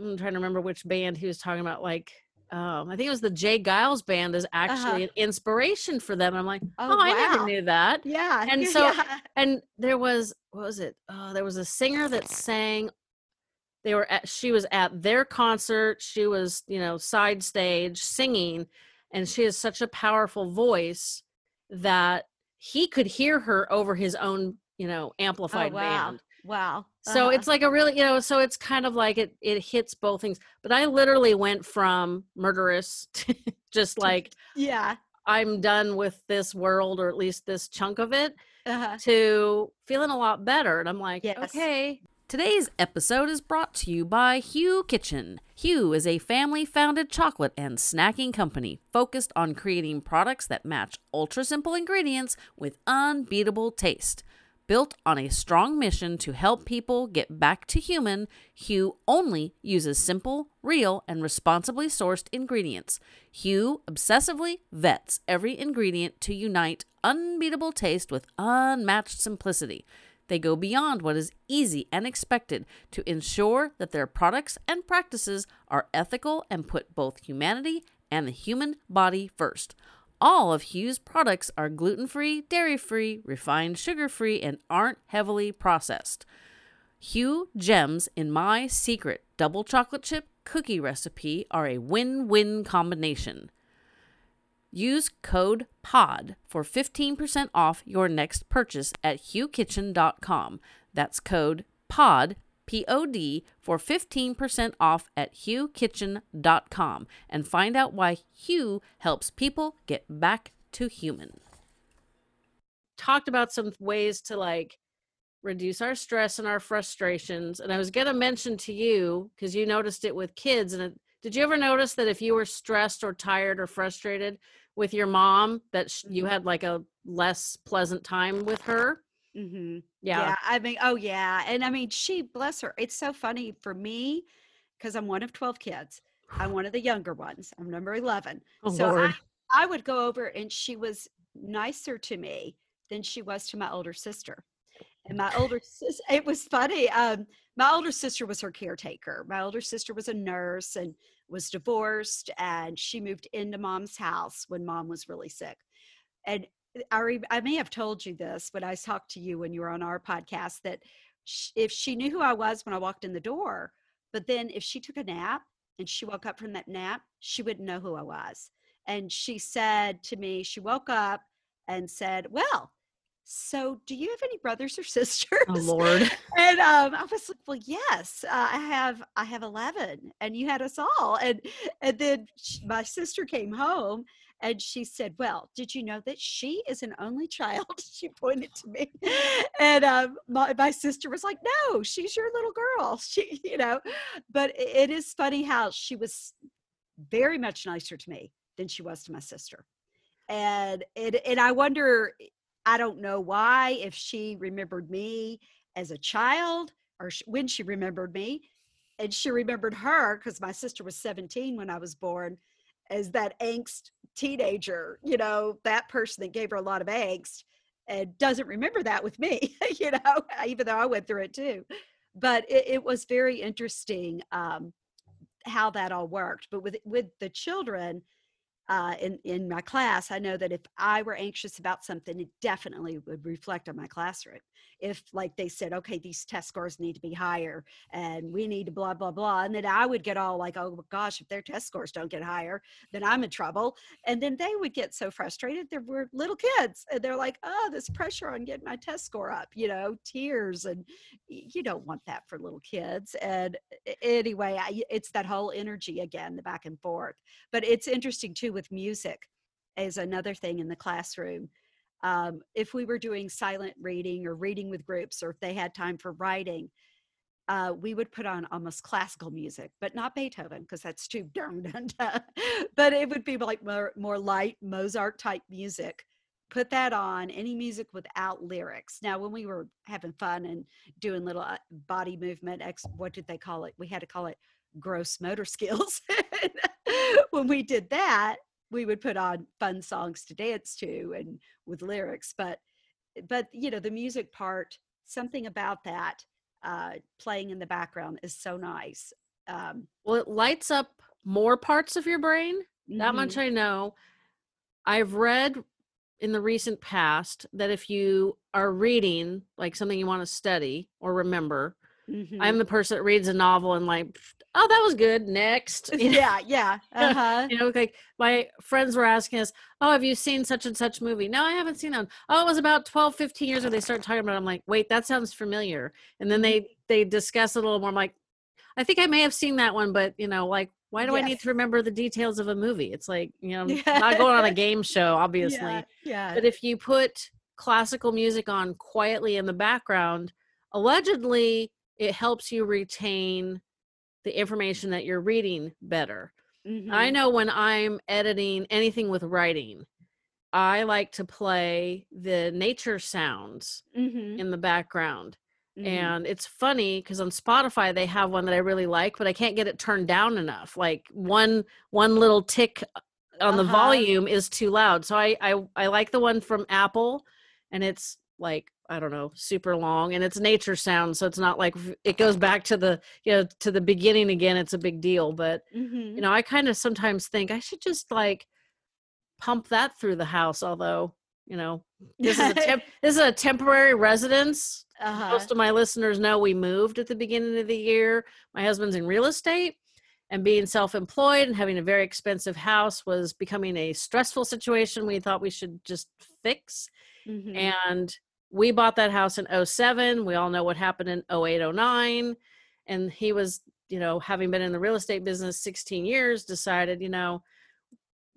I'm trying to remember which band he was talking about. Like, um, I think it was the J. Geils band is actually an inspiration for them. I'm like, oh, Oh, I never knew that yeah. And [LAUGHS] so- yeah. and there was what was it oh there was a singer that sang they were at she was at their concert she was you know side stage singing and she has such a powerful voice that he could hear her over his own you know amplified oh, wow. band Wow. so Uh-huh. it's like a really you know so it's kind of like it it hits both things but i literally went from murderous [LAUGHS] to just like yeah. i'm done with this world or at least this chunk of it Uh-huh. to feeling a lot better. And I'm like, Yes. okay. Today's episode is brought to you by Hu Kitchen. Hu is a family founded chocolate and snacking company focused on creating products that match ultra simple ingredients with unbeatable taste. Built on a strong mission to help people get back to human, Hu only uses simple, real, and responsibly sourced ingredients. Hu obsessively vets every ingredient to unite unbeatable taste with unmatched simplicity. They go beyond what is easy and expected to ensure that their products and practices are ethical and put both humanity and the human body first. All of Hu's products are gluten free, dairy free, refined sugar free, and aren't heavily processed. Hu gems in my secret double chocolate chip cookie recipe are a win win combination. Use code POD for 15% off your next purchase at hukitchen.com. That's code POD, P O D, for 15% off at hukitchen.com and find out why Hu helps people get back to human. Talked about some ways to like reduce our stress and our frustrations. And I was going to mention to you, because you noticed it with kids, and it, did you ever notice that if you were stressed or tired or frustrated with your mom, that you had like a less pleasant time with her? Mm-hmm. Yeah. Yeah. I mean, oh yeah. And I mean, she bless her. It's so funny for me because I'm one of 12 kids. I'm [SIGHS] one of the younger ones. I'm number 11. Oh, so Lord. I, I would go over and she was nicer to me than she was to my older sister. And my older sister, it was funny. Um, my older sister was her caretaker. My older sister was a nurse and was divorced, and she moved into mom's house when mom was really sick. And I, I may have told you this, but I talked to you when you were on our podcast that if she knew who I was when I walked in the door, but then if she took a nap and she woke up from that nap, she wouldn't know who I was. And she said to me, she woke up and said, Well, so do you have any brothers or [LAUGHS] sisters Oh Lord. and um, i was like well yes uh, i have i have 11 and you had us all and and then sh- my sister came home and she said well did you know that she is an only child? [LAUGHS] She pointed to me. And um, my, my sister was like no she's your little girl. [LAUGHS] She you know but it is funny how she was very much nicer to me than she was to my sister. And it and i wonder I don't know why, if she remembered me as a child or sh- when she remembered me. And she remembered her because my sister was 17 when I was born as that angst teenager, you know, that person that gave her a lot of angst and doesn't remember that with me, [LAUGHS] you know, [LAUGHS] even though I went through it too. But it, it was very interesting um, how that all worked. But with with the children, uh, in in my class, I know that if I were anxious about something, it definitely would reflect on my classroom. If like they said, okay, these test scores need to be higher, and we need to blah blah blah, and then I would get all like, oh gosh, if their test scores don't get higher, then I'm in trouble. And then they would get so frustrated. There were little kids, and they're like, oh, this pressure on getting my test score up, you know, tears, and you don't want that for little kids. And anyway, I, it's that whole energy again, the back and forth but it's interesting too with music is another thing in the classroom. Um, if we were doing silent reading or reading with groups or if they had time for writing uh, we would put on almost classical music but not beethoven because that's too [LAUGHS] dun. But it would be like more, more light mozart type music. Put that on any music without lyrics. Now when we were having fun and doing little uh, body movement ex what did they call it? We had to call it gross motor skills [LAUGHS] when we did that we would put on fun songs to dance to and with lyrics but but you know the music part something about that uh playing in the background is so nice um Well, it lights up more parts of your brain. That much mhm, I know. I've read in the recent past that if you are reading like something you want to study or remember, mhm. I'm the person that reads a novel and like, oh, that was good. Next. [LAUGHS] You know, yeah [LAUGHS] yeah uh-huh you know, like my friends were asking us, oh, have you seen such and such movie? No, I haven't seen that. Oh, it was about 12, 15 years ago. They start talking about it. I'm like, wait, that sounds familiar. And then they they discuss it a little more. I'm like, I think I may have seen that one, but you know, like, why do I need to remember the details of a movie? It's like, you know, I'm not going on a [LAUGHS] game show, obviously. yeah, yeah. But if you put classical music on quietly in the background, allegedly it helps you retain the information that you're reading better. I Mhm, know when I'm editing anything with writing, I like to play the nature sounds mhm, in the background. mhm. And it's funny because on Spotify they have one that I really like, but I can't get it turned down enough. Like one one little tick on the Uh-huh. volume is too loud. So I, I I like the one from Apple, and it's like I don't know, super long, and it's nature sound, so it's not like it goes back to the you know to the beginning again. It's a big deal, but Mhm. you know I kind of sometimes think I should just like pump that through the house. Although you know this is a temp- [LAUGHS] this is a temporary residence. uh-huh. Most of my listeners know we moved at the beginning of the year. My husband's in real estate, and being self-employed and having a very expensive house was becoming a stressful situation. We thought we should just fix, Mhm. and we bought that house in 07. We all know what happened in 08, 09. And he was, you know, having been in the real estate business 16 years, decided, you know,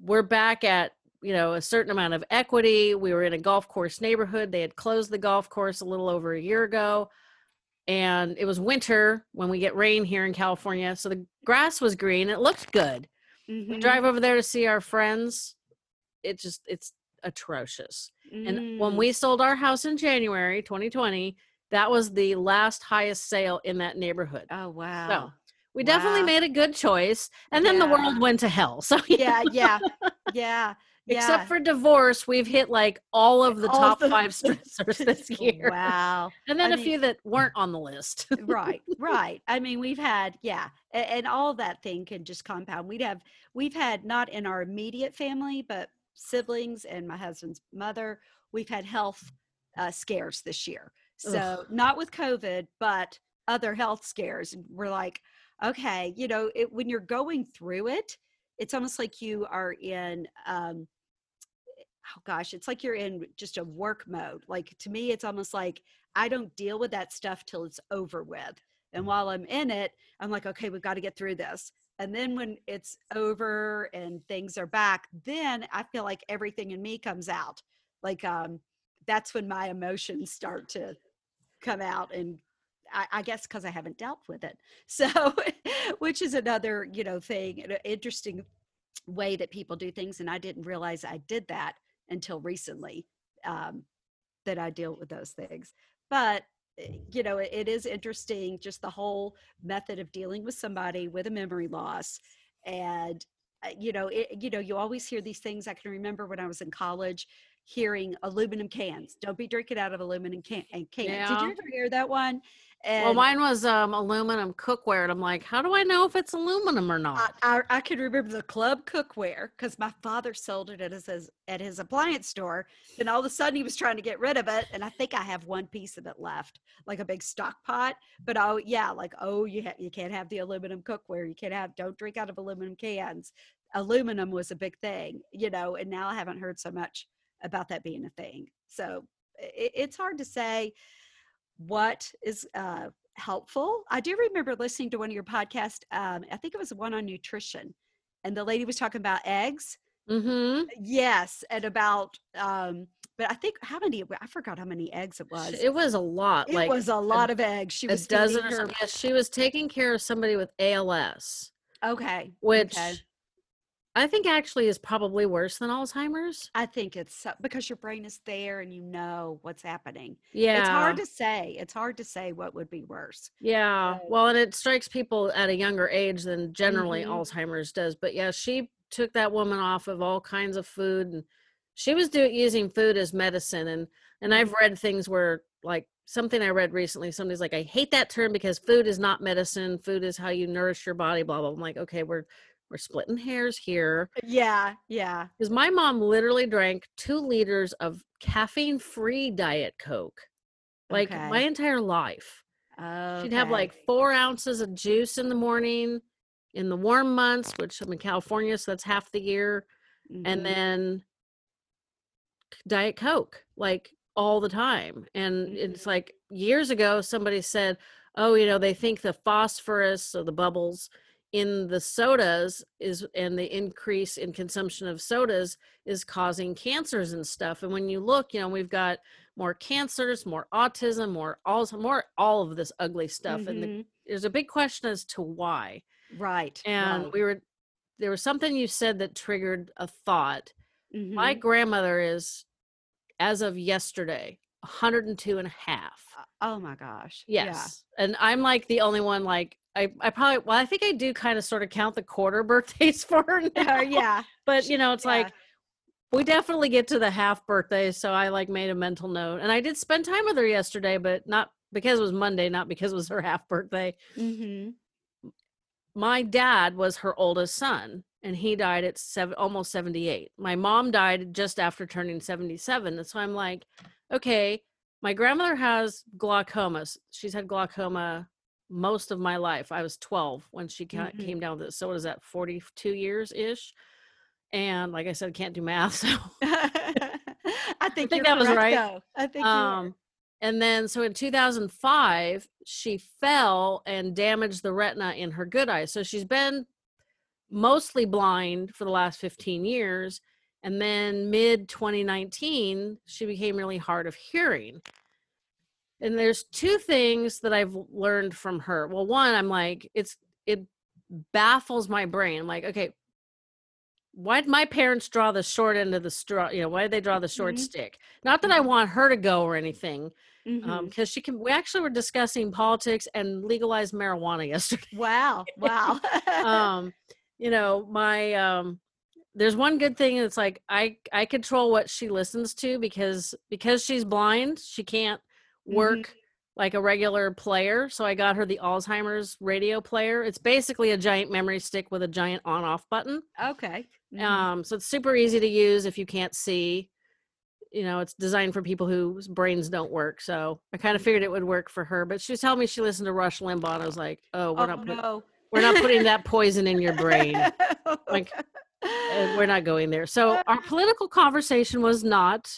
we're back at, you know, a certain amount of equity. We were in a golf course neighborhood. They had closed the golf course a little over a year ago. And it was winter when we get rain here in California. So the grass was green. It looked good. We Mhm. drive over there to see our friends. It just, it's atrocious. And when Mm. we sold our house in January 2020, that was the last highest sale in that neighborhood. Oh wow. So we definitely made a good choice. And then the world went to hell. So yeah, yeah, yeah. [LAUGHS] Yeah. Except for divorce, we've hit like all of the All top the- five [LAUGHS] stressors this [LAUGHS] year. Wow. And then I a mean- few that weren't on the list. right right i mean we've had yeah a- and, all that thing can just compound we'd have we've had not in our immediate family but siblings and my husband's mother we've had health uh, scares this year so not with covid but other health scares and we're like okay you know it, when you're going through it it's almost like you are in um oh gosh it's like you're in just a work mode like to me it's almost like I don't deal with that stuff till it's over with. And while I'm in it, I'm like, okay, we've got to get through this. And then when it's over and things are back, then I feel like everything in me comes out. Like um, that's when my emotions start to come out and I, I guess because I haven't dealt with it. [LAUGHS] So, which is another, you know, thing, an interesting way that people do things. And I didn't realize I did that until recently um, that I deal with those things. But, you know, it, is interesting just the whole method of dealing with somebody with a memory loss. And, uh, you know, it, you know, you always hear these things. I can remember when I was in college hearing aluminum cans. Don't be drinking out of aluminum can- and cans. Did you ever hear that one? And well, mine was um, aluminum cookware. And I'm like, how do I know if it's aluminum or not? I, I can remember the club cookware because my father sold it at his at his appliance store. Then all of a sudden he was trying to get rid of it, and I think I have one piece of it left, like a big stock pot. But oh yeah, like oh you ha- you can't have the aluminum cookware. You can't have don't drink out of aluminum cans. Aluminum was a big thing, you know, and now I haven't heard so much about that being a thing. So it, it's hard to say what is uh, helpful. I do remember listening to one of your podcasts. Um, I think it was one on nutrition, and the lady was talking about eggs. Mm-hmm. Yes, and about. Um, but I think how many? I forgot how many eggs it was. It was a lot. It like was a lot of eggs. She a was dozen her. Yes, she was taking care of somebody with ALS, Okay, which okay. I think actually is probably worse than Alzheimer's. I think it's because your brain is there and you know what's happening. Yeah. It's hard to say. It's hard to say what would be worse. Yeah. So- Well, and it strikes people at a younger age than generally Mhm. Alzheimer's does. But yeah, she took that woman off of all kinds of food and she was do, using food as medicine and and I've read things where like something I read recently somebody's like I hate that term because food is not medicine. Food is how you nourish your body blah blah. I'm like, "Okay, we're we're splitting hairs here." Yeah, yeah. Cuz my mom literally drank 2 liters of caffeine-free diet coke like Okay. my entire life. She'd have like four ounces of juice in the morning in the warm months, which I'm in California, so that's half the year, Mhm. and then Diet Coke, like all the time. And it's Mhm. like years ago, somebody said, Oh, you know, they think the phosphorus, so the bubbles in the sodas is and the increase in consumption of sodas is causing cancers and stuff. And when you look, you know, we've got more cancers, more autism, more all more all of this ugly stuff. And the Mhm. there's a big question as to why. right. And right. we were there was something you said that triggered a thought. My Mhm. grandmother is, as of yesterday, 102 and a half. Uh, Oh my gosh. Yes. And I'm like the only one like I, I probably well, I think I do kind of sort of count the quarter [LAUGHS] birthdays for her [LAUGHS] now. Yeah. Uh, yeah. But you know, it's yeah. like we definitely get to the half birthday, so I like made a mental note. And I did spend time with her yesterday, but not because it was Monday, not because it was her half birthday. Mhm. my dad was her oldest son and he died at seven almost 78 my mom died just after turning 77 and so i'm like okay my grandmother has glaucoma she's had glaucoma most of my life i was 12 when she ca- Mhm. came down with it so what is that 42 years ish and like i said can't do math [LAUGHS] so I think, think that was right. though. I think um and then so in 2005 she fell and damaged the retina in her good eye so she's been mostly blind for the last 15 years and then mid 2019 she became really hard of hearing and there's two things that i've learned from her well one i'm like it's it baffles my brain i'm like okay why did my parents draw the short end of the straw you know why did they draw the short Mhm. stick not that i Mhm. want her to go or anything because she can we actually were discussing politics and legalized marijuana [LAUGHS] yesterday wow. Wow. um you know my um there's one good thing it's like i i control what she listens to because because she's blind she can't work Mhm. like a regular player so i got her the alzheimer's radio player it's basically a giant memory stick with a giant on off button Okay. Mhm. um so it's super easy to use if you can't see you know it's designed for people whose brains don't work so i kind of figured it would work for her but she was telling me she listened to rush limbaugh and i was like oh we're oh not put- no. We're not putting that [LAUGHS] poison in your brain Like, uh, we're not going there. So our political conversation was not,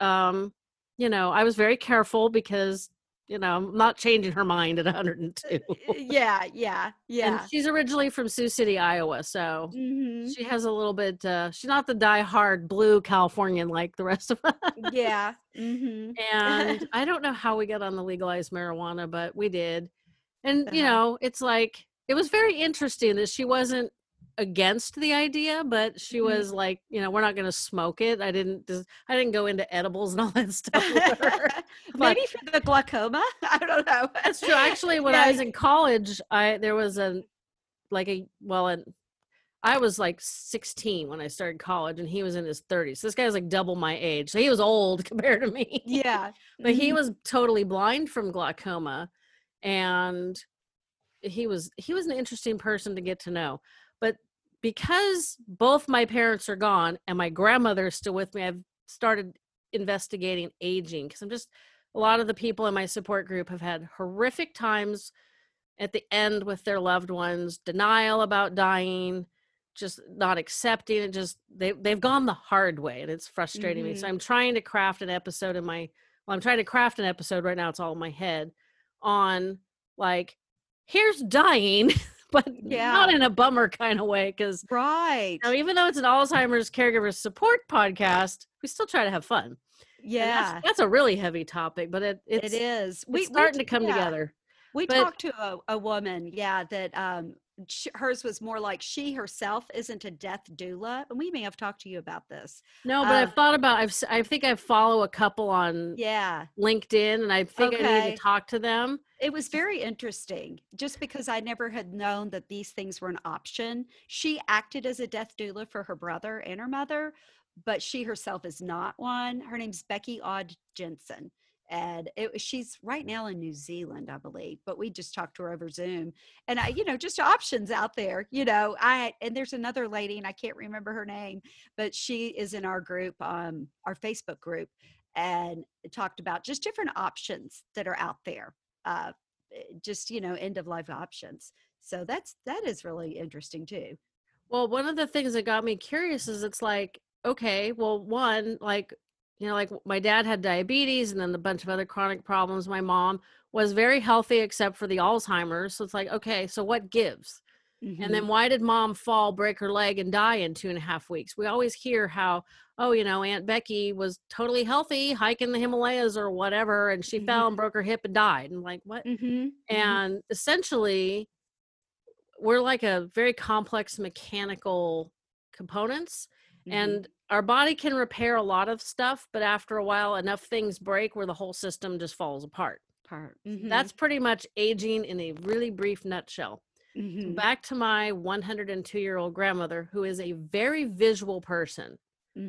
um, you know, I was very careful because, you know, I'm not changing her mind at 102. yeah, yeah, yeah. And she's originally from Sioux City, Iowa, so Mhm. she has a little bit. Uh, she's not the die-hard blue Californian like the rest of us. Yeah. hmm and [LAUGHS] I don't know how we got on the legalized marijuana, but we did. And you Uh-huh. know, it's like it was very interesting that she wasn't against the idea, but she Mhm. was like, you know, we're not going to smoke it. I didn't. I didn't go into edibles and all that [LAUGHS] stuff. [LAUGHS] But- Maybe for the glaucoma. [LAUGHS] I don't know. That's true. Actually, when I was in college, I there was a like a well, an, I was like 16 when I started college, and he was in his 30s. This guy was like double my age, so he was old compared to me. yeah. but he Mhm. was totally blind from glaucoma and he was he was an interesting person to get to know but because both my parents are gone and my grandmother is still with me i've started investigating aging because i'm just a lot of the people in my support group have had horrific times at the end with their loved ones denial about dying just not accepting it just they, they've gone the hard way and it's frustrating me so Mhm. i'm trying to craft an episode in my well, I'm trying to craft an episode right now. It's all in my head on like, here's dying, [LAUGHS] but not in a bummer kind of way. Because Right. know, even though it's an Alzheimer's caregiver support podcast, we still try to have fun. Yeah. that's, that's a really heavy topic, but it, it's, it is. we starting we, to come yeah. together. We But- talked to a, a woman, yeah, that um, hers was more like she herself isn't a death doula, and we may have talked to you about this. No, but I've Uh, thought about. I've i think I follow a couple on Yeah, LinkedIn, and I think I need to talk to them. it was very interesting. Just because I never had known that these things were an option, she acted as a death doula for her brother and her mother, but she herself is not one. Her name's Becky Odd Jensen. And it, she's right now in New Zealand, I believe, but we just talked to her over Zoom. And I, you know, just options out there, you know. I and there's another lady, and I can't remember her name, but she is in our group, um, our Facebook group, and talked about just different options that are out there. Uh, eh, just you know, end of life options. So that's that is really interesting too. Well, one of the things that got me curious is it's like, okay, well, one, like, you know, like my dad had diabetes and then a bunch of other chronic problems. My mom was very healthy except for the Alzheimer's. So it's like, okay, so what gives? And Mhm. then why did mom fall, break her leg, and die in two and a half weeks? We always hear how, oh, you know, Aunt Becky was totally healthy, hiking the Himalayas or whatever, and she Mhm. fell and broke her hip and died. And like, what? Mhm, mhm. and essentially we're like a very complex mechanical components Mhm. and our body can repair a lot of stuff but after a while enough things break where the whole system just falls apart part. Mhm, that's pretty much aging in a really brief nutshell So mhm, back to my 102 year old grandmother who is a very visual person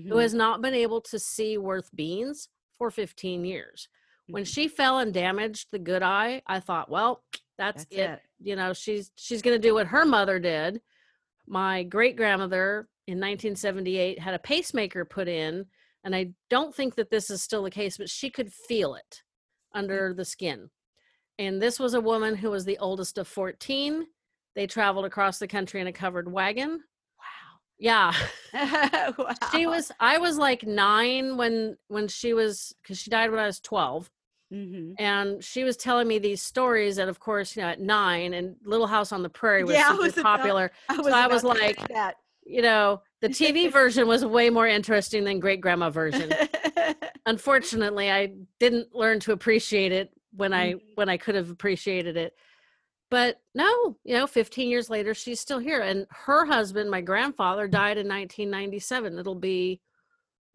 who mhm, has not been able to see worth beans for 15 years when mhm. she fell and damaged the good eye i thought well that's, That's it. it. you know she's she's going to do what her mother did my great grandmother in 1978 had a pacemaker put in and i don't think that this is still the case but she could feel it under the skin. And this was a woman who was the oldest of 14 they traveled across the country in a covered wagon. Wow. Yeah. [LAUGHS] [LAUGHS] Wow. she was i was like nine when when she was because she died when i was 12 Mm-hmm. and she was telling me these stories and of course you know at nine and little house on the prairie was Yeah, I super was about- popular. I was, I was about to say like, that. You know the tv version was way more interesting than great grandma version [LAUGHS] unfortunately i didn't learn to appreciate it when i Mhm. when i could have appreciated it but no you know 15 years later she's still here and her husband my grandfather died in 1997 it'll be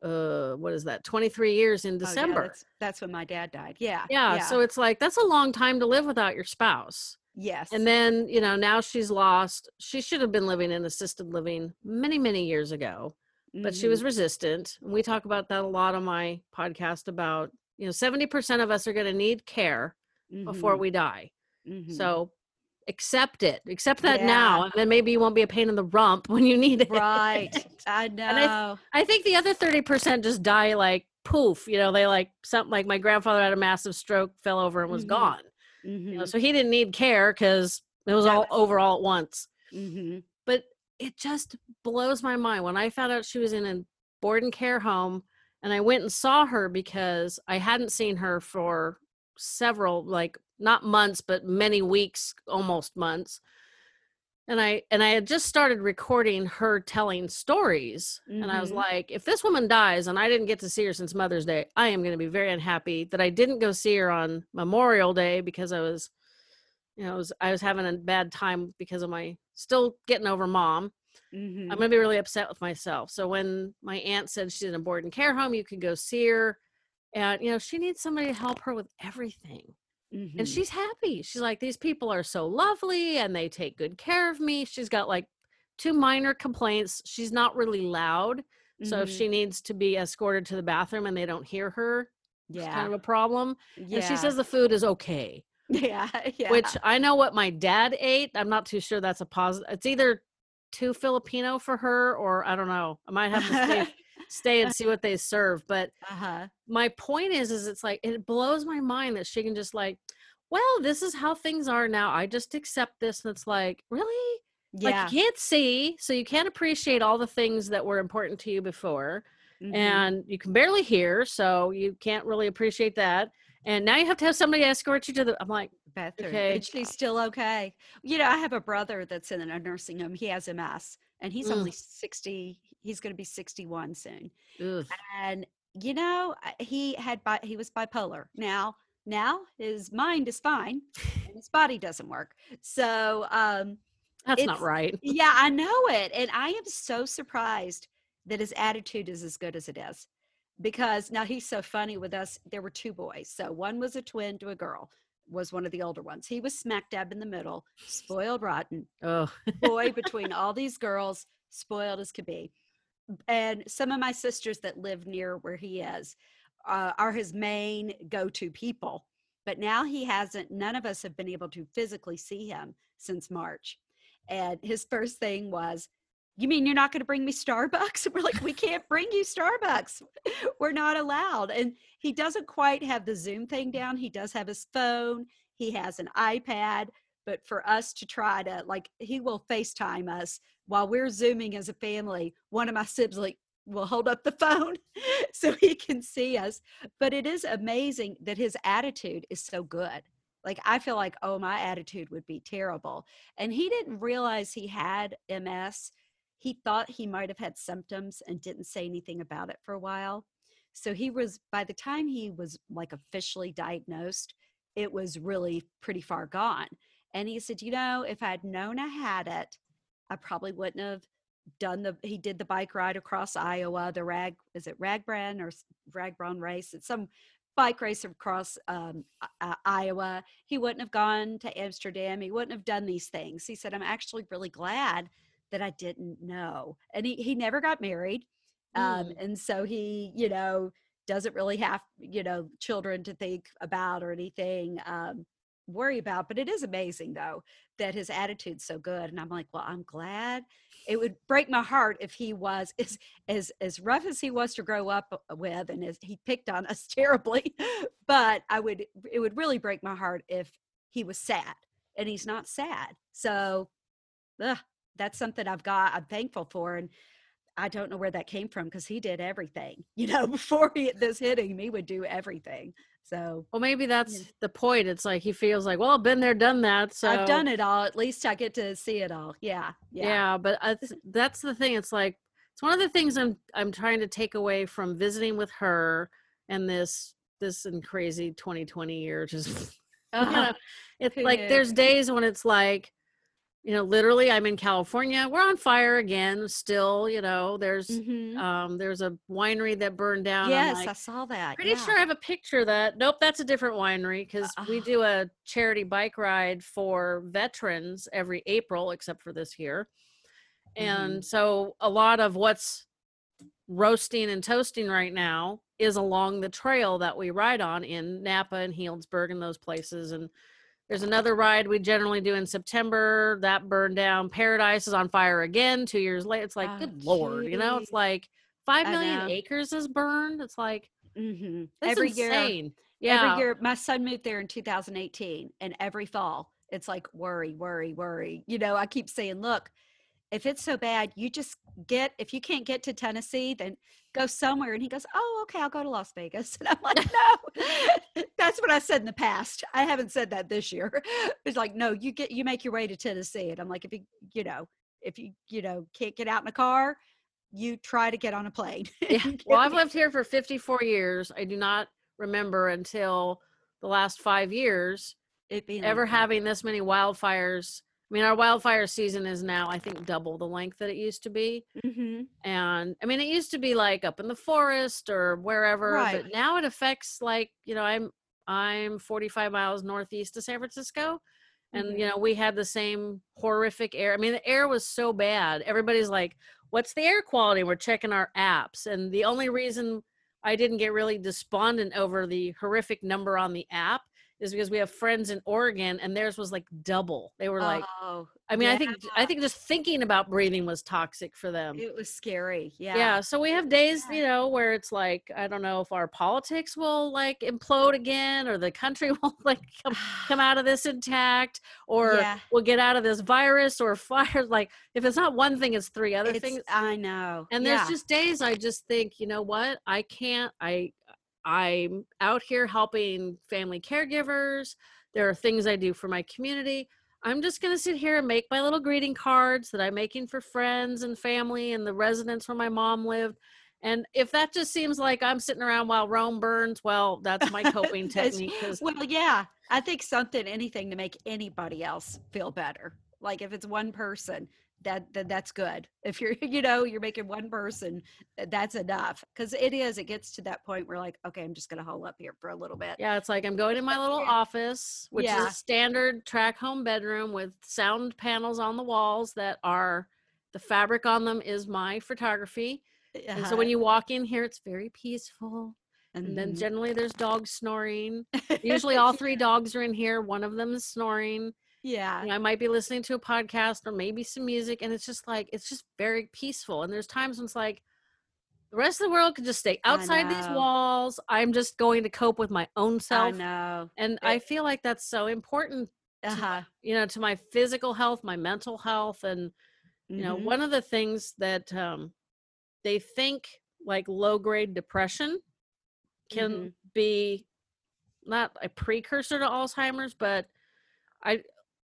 uh what is that 23 years in Oh, yeah, december that's, that's when my dad died. Yeah. yeah, so it's like that's a long time to live without your spouse yes. and then you know now she's lost she should have been living in assisted living many many years ago but she Mhm. was resistant. And we talk about that a lot on my podcast about, you know, 70% of us are going to need care before Mhm. we die. Mhm. So accept it. Accept that now. And then maybe you won't be a pain in the rump [LAUGHS] when you need it. right. I know. I I think the other 30% just die like poof. You know, they like something like my grandfather had a massive stroke, fell over and was Mhm. Gone. You know, so he didn't need care because it was all over all at once. Mhm. But it just blows my mind when I found out she was in a board and care home and I went and saw her because I hadn't seen her for several like not months but many weeks almost months and I and I had just started recording her telling stories and I was Mhm. like if this woman dies and I didn't get to see her since Mother's Day I am going to be very unhappy that I didn't go see her on Memorial Day because I was you know I was, I was having a bad time because of my still getting over mom Mhm. I'm gonna be really upset with myself. So when my aunt said she's in a board and care home, you could go see her, and you know she needs somebody to help her with everything, and Mhm. she's happy. She's like, these people are so lovely, and they take good care of me. She's got like two minor complaints. She's not really loud, so if Mhm. she needs to be escorted to the bathroom and they don't hear her, it's yeah. kind of a problem. yeah. And she says the food is okay, [LAUGHS] yeah. Yeah. which I know what my dad ate. I'm not too sure that's a positive. It's either too Filipino for her, or I don't know. I might have to stay stay and see what they serve. But uh-huh. my point is, is it's like it blows my mind that she can just like, well, this is how things are now. I just accept this, and it's like, really, Yeah. like you can't see, so you can't appreciate all the things that were important to you before, Mhm. and you can barely hear, so you can't really appreciate that. And now you have to have somebody escort you to the. I'm like, bathroom. okay. And she's still okay. You know, I have a brother that's in a nursing home. He has MS and he's only 60. He's going to be 61 soon. ugh. And, you know, he had, bi- he was bipolar. Now, now his mind is fine and his body doesn't work. So, um, that's not right. [LAUGHS] yeah, I know it. And I am so surprised that his attitude is as good as it is. Because now he's so funny with us. There were two boys. So one was a twin to a girl, was one of the older ones. He was smack dab in the middle, spoiled rotten, Oh, [LAUGHS] boy between all these girls, spoiled as could be. And some of my sisters that live near where he is uh, are his main go to people. But now he hasn't, none of us have been able to physically see him since March. And his first thing was, You mean you're not going to bring me Starbucks? [LAUGHS] We're like, We can't bring you Starbucks. [LAUGHS] We're not allowed. And he doesn't quite have the Zoom thing down. He does have his phone, he has an iPad. But for us to try to, like, he will FaceTime us while we're Zooming as a family. One of my siblings will hold up the phone [LAUGHS] so he can see us. But it is amazing that his attitude is so good. Like, I feel like, oh, my attitude would be terrible. And he didn't realize he had MS. He thought he might have had symptoms and didn't say anything about it for a while. So he was, by the time he was like officially diagnosed, it was really pretty far gone. And he said, you know, if I'd known I had it, I probably wouldn't have done the, he did the bike ride across Iowa, the rag, is it Ragbran or Ragbron race? It's some bike race across um, I- Iowa. He wouldn't have gone to Amsterdam. He wouldn't have done these things. He said, I'm actually really glad that I didn't know. And he, he never got married. Um, Mm. and so he, you know, doesn't really have, you know, children to think about or anything, um, worry about. But it is amazing though that his attitude's so good. And I'm like, well, I'm glad. It would break my heart if he was [LAUGHS] as as as rough as he was to grow up with, and as he picked on us [LAUGHS] terribly. But I would, it would really break my heart if he was sad, and he's not sad. So, ugh, that's something I've got. I'm thankful for, and I don't know where that came from because he did everything. [LAUGHS] You know, before he, this hitting, he would do everything. So well, maybe that's the point. It's like he feels like, well, I've been there, done that. So I've done it all. At least I get to see it all. Yeah, Yeah, yeah, but I, th- that's the thing. It's like it's one of the things I'm I'm trying to take away from visiting with her and this this and crazy 2020 year. Just [LAUGHS] Uh-huh. know, it's Who like knew? there's days when it's like, you know, literally I'm in California. We're on fire again. Still, you know, there's Mhm. um there's a winery that burned down. Yes, like, I saw that. Pretty yeah. sure I have a picture of that. Nope, that's a different winery because we oh. do a charity bike ride for veterans every April, except for this year. Mm-hmm. And so a lot of what's roasting and toasting right now is along the trail that we ride on in Napa and Healdsburg and those places. And there's another ride we generally do in September that burned down. Paradise is on fire again two years later. It's like, Oh, good lord, you know, it's like five million acres is burned. It's like hmm that's Every year. Yeah. every year, my son moved there in 2018, and every fall, it's like worry, worry, worry. You know, I keep saying, look, if it's so bad, you just get. If you can't get to Tennessee, then go somewhere. And he goes, oh, okay, I'll go to Las Vegas. [LAUGHS] And I'm like, [LAUGHS] no, [LAUGHS] that's what I said in the past. I haven't said that this year. It's like, no, you get, you make your way to Tennessee. And I'm like, if you, you know, if you, you know, can't get out in a car, you try to get on a plane. Yeah. Well, I've lived here for 54 years. I do not remember until the last five years it being ever like having this many wildfires. I mean, our wildfire season is now, I think, double the length that it used to be. Mhm. And I mean, it used to be like up in the forest or wherever, Right. but now it affects like, you know, I'm I'm 45 miles northeast of San Francisco. And Mhm. you know, we had the same horrific air. I mean, the air was so bad. Everybody's like, "What's the air quality?" We're checking our apps. And the only reason I didn't get really despondent over the horrific number on the app is because we have friends in Oregon and theirs was like double. They were like, oh, I mean, I think I think just thinking about breathing was toxic for them. it was scary. Yeah. Yeah. so we have days, Yeah. you know, where it's like I don't know if our politics will like implode again, or the country [LAUGHS] will like come come out of this intact, or Yeah. we'll get out of this virus or fire. [LAUGHS] Like if it's not one thing, it's three other It's- things. I know. And yeah. there's just days I just think, you know what? I can't. I I'm out here helping family caregivers. There are things I do for my community. I'm just going to sit here and make my little greeting cards that I'm making for friends and family and the residents where my mom lived. And if that just seems like I'm sitting around while Rome burns, well, that's my coping [LAUGHS] technique. well, yeah. I think something, anything to make anybody else feel better. Like if it's one person, that, that that's good. If you're, [LAUGHS] you know, you're making one person, that's enough. Because it is. It gets to that point where like, okay, I'm just gonna hole up here for a little bit. Yeah, it's like I'm going in my little Yeah. office, which is Yeah. a standard track home bedroom with sound panels on the walls that are the fabric on them is my photography. And so when you walk in here, it's very peaceful. And then Mhm. generally there's dogs snoring. Usually all [LAUGHS] three dogs are in here. One of them is snoring. Yeah. You know, I might be listening to a podcast or maybe some music, and it's just like it's just very peaceful. And there's times when it's like the rest of the world could just stay outside these walls. I'm just going to cope with my own self. I know. And I feel like that's so important, Uh huh. you know, to my physical health, my mental health. And, you know, Mhm. one of the things that um, they think like low grade depression can Mhm. be not a precursor to Alzheimer's, but I,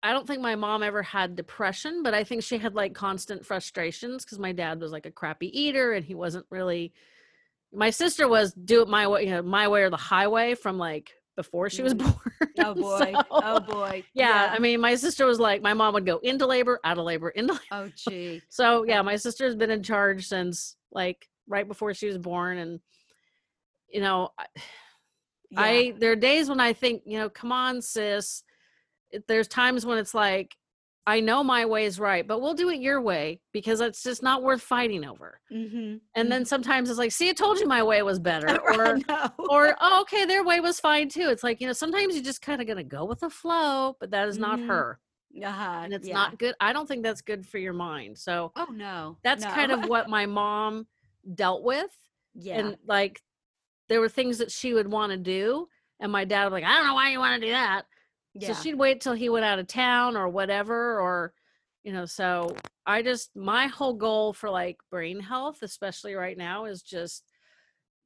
I don't think my mom ever had depression, but I think she had like constant frustrations because my dad was like a crappy eater and he wasn't really. My sister was do it my way, you know, my way or the highway from like before she was [LAUGHS] Mm. born. [LAUGHS] Oh boy. So, oh boy. yeah, I mean, my sister was like, my mom would go into labor, out of labor, into labor. [LAUGHS] Oh gee. So yeah, my sister's been in charge since like right before she was born, and you know, I, [SIGHS] Yeah. I there are days when I think, you know, come on, sis. There's times when it's like, I know my way is right, but we'll do it your way because it's just not worth fighting over. Mm-hmm. And then sometimes it's like, see, I told you my way was better, [LAUGHS] or or oh, okay, their way was fine too. It's like you know, sometimes you're just kind of gonna go with the flow, but that is not Mhm. her, uh-huh. and it's yeah. not good. I don't think that's good for your mind. So Oh no. that's no. kind of what my mom dealt with yeah. and like there were things that she would want to do and my dad be like i don't know why you want to do that yeah. so she'd wait till he went out of town or whatever or you know so i just my whole goal for like brain health especially right now is just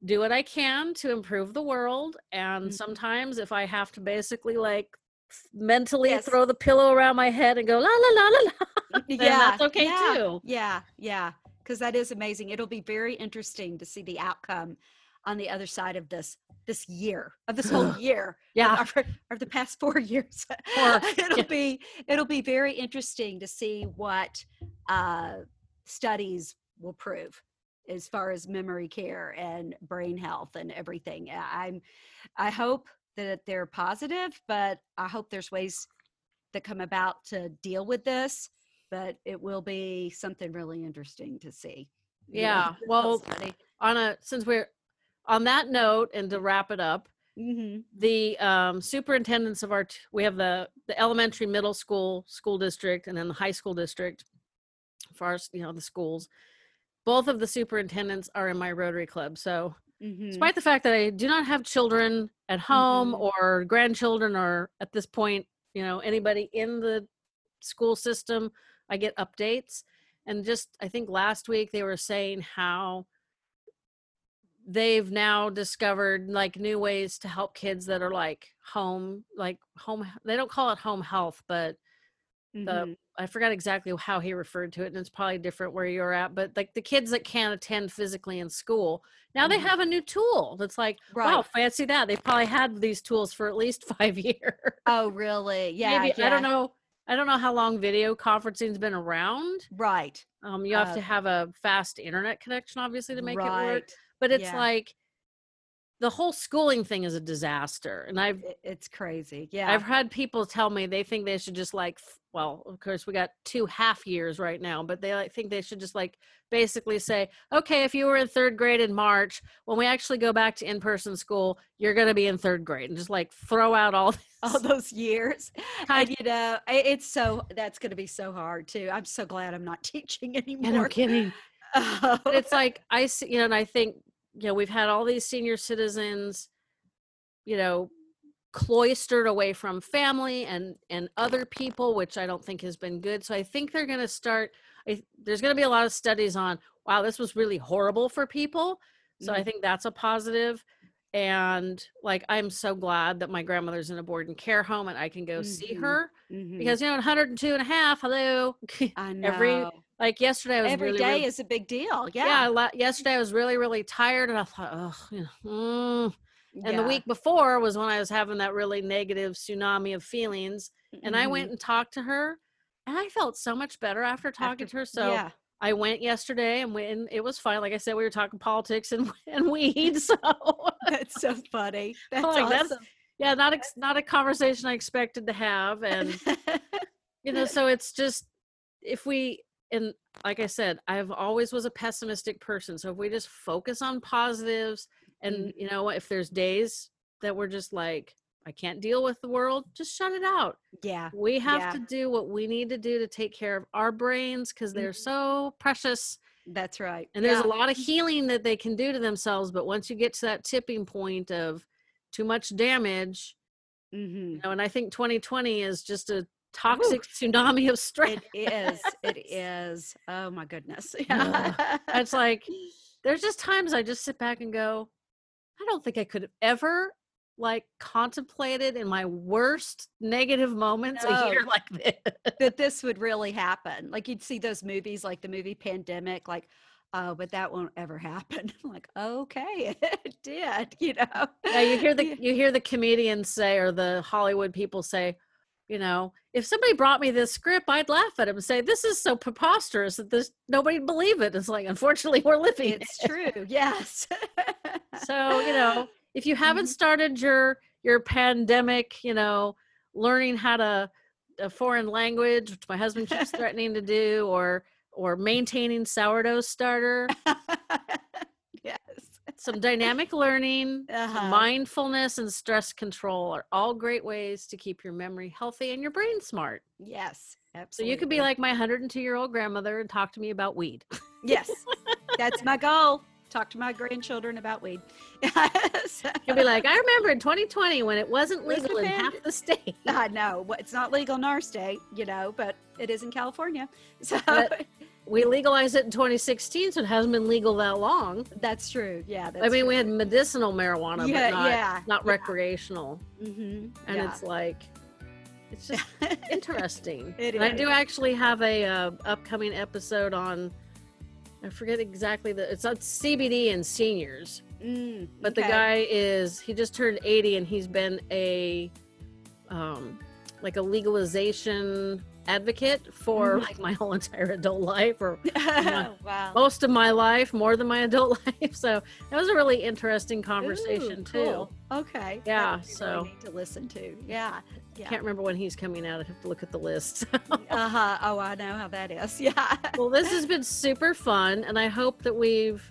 do what i can to improve the world and Mhm. sometimes if i have to basically like mentally Yes. throw the pillow around my head and go la la la la la yeah. that's okay yeah, too Yeah. Yeah. Because that is amazing. It'll be very interesting to see the outcome on the other side of this this year of this whole [GASPS] year. yeah Or, or the past four [LAUGHS] years. Or- [LAUGHS] it'll yeah. be it'll be very interesting to see what uh, studies will prove as far as memory care and brain health and everything. I'm I hope that they're positive, but I hope there's ways that come about to deal with this. But it will be something really interesting to see. know? Yeah, [LAUGHS] well-. On a since we're on that note, and to wrap it up, Mhm. the um, superintendents of our t- we have the the elementary middle school school district and then the high school district for our you know the schools both of the superintendents are in my rotary club so Mhm. despite the fact that i do not have children at home Mhm. or grandchildren or at this point you know anybody in the school system i get updates and just i think last week they were saying how they've now discovered like new ways to help kids that are like home like home they don't call it home health but the Mhm. i forgot exactly how he referred to it and it's probably different where you're at but like the kids that can't attend physically in school now they Mhm. have a new tool that's like wow fancy that they've probably had these tools for at least [LAUGHS] five years Oh, really? Yeah. Maybe, yeah. i don't know i don't know how long video conferencing's been around Right. um you have Uh, to have a fast internet connection obviously to make it work right. But it's Yeah. like the whole schooling thing is a disaster and I've it's crazy. Yeah. i've had people tell me they think they should just like well of course we got two half years right now but they like think they should just like basically say okay if you were in third grade in march when we actually go back to in-person school you're going to be in third grade and just like throw out all [LAUGHS] all those years. kind And, you know, it's so that's going to be so hard too. I'm so glad I'm not [LAUGHS] teaching yeah, anymore. no kidding [LAUGHS] Oh. it's like I see, you know, and I think, you know, we've had all these senior citizens, you know, cloistered away from family and and other people, which I don't think has been good. So I think they're going to start. I, there's going to be a lot of studies on, wow, this was really horrible for people. So I Mhm. think that's a positive. And like, I'm so glad that my grandmother's in a board and care home and I can go see Mhm. her Mhm. because, you know, 102 and a half, hello. [LAUGHS] I know every- like yesterday, I was every really, day really- is a big deal. yeah, Yeah. la- yesterday I was really, really tired, and I thought, oh, you know, mm. and the week before was when I was having that really negative tsunami of feelings, and I went and talked to her, and I felt so much better after talking After- to her. So yeah. I went yesterday, and when it was fine. Like I said, we were talking politics and [LAUGHS] and weed, so [LAUGHS] That's so funny. [LAUGHS] That's Like, that's- awesome. yeah, not ex- not a conversation I expected to have, and you know so it's just if we and like i said i've always was a pessimistic person so if we just focus on positives and you know if there's days that we're just like i can't deal with the world just shut it out yeah. we have Yeah. to do what we need to do to take care of our brains because they're Mhm. so precious That's right. and there's yeah. a lot of healing that they can do to themselves but once you get to that tipping point of too much damage Mhm. you know and i think 2020 is just a toxic tsunami of stress It is. [LAUGHS] It is. Oh my goodness. [LAUGHS] Yeah. it's like there's just times I just sit back and go, I don't think I could have ever like contemplated in my worst negative moments a year [LAUGHS] like this. that this would really happen. Like you'd see those movies, like the movie Pandemic, like, oh, but that won't ever happen. I'm like, okay, it did. You know. Yeah, you hear the you hear the comedians say or the Hollywood people say, you know, if somebody brought me this script, I'd laugh at him and say, "This is so preposterous that this nobody'd believe it." It's like, unfortunately, [LAUGHS] we're living it. It's true. Yes. so you know [LAUGHS] if you haven't Mhm. started your your pandemic you know learning how to a foreign language which my husband keeps [LAUGHS] threatening to do or or maintaining sourdough starter. Some dynamic learning Uh-huh. mindfulness and stress control are all great ways to keep your memory healthy and your brain smart Yes. so you could be like my 102 year old grandmother and talk to me about weed yes. That's my goal. Talk to my grandchildren about weed. [LAUGHS] So- you'll be like i remember in 2020 when it wasn't legal in half the state I know. Well, It's not legal in our state, you know, but it is in California. [LAUGHS] So But- we legalized it in 2016, so it hasn't been legal that long. that's true. Yeah. That's I mean, true. we had medicinal marijuana, yeah, but not, yeah, not yeah. recreational. Mm-hmm. And it's like, it's just [LAUGHS] interesting. It and I do actually have a uh, upcoming episode on. I forget exactly the. It's on CBD and seniors, mm, but the guy is he just turned 80 and he's been a, um, like a legalization advocate for Mhm. like my whole entire adult life or [LAUGHS] wow. most of my life, more than my adult [LAUGHS] life. So that was a really interesting conversation Ooh, too. Okay. Yeah, be really so- to listen to. Yeah. Yeah. Can't remember when he's coming out. I have to look at the list. [LAUGHS] Uh huh. Oh, I know how that is. Yeah. well, this has been super fun, and I hope that we've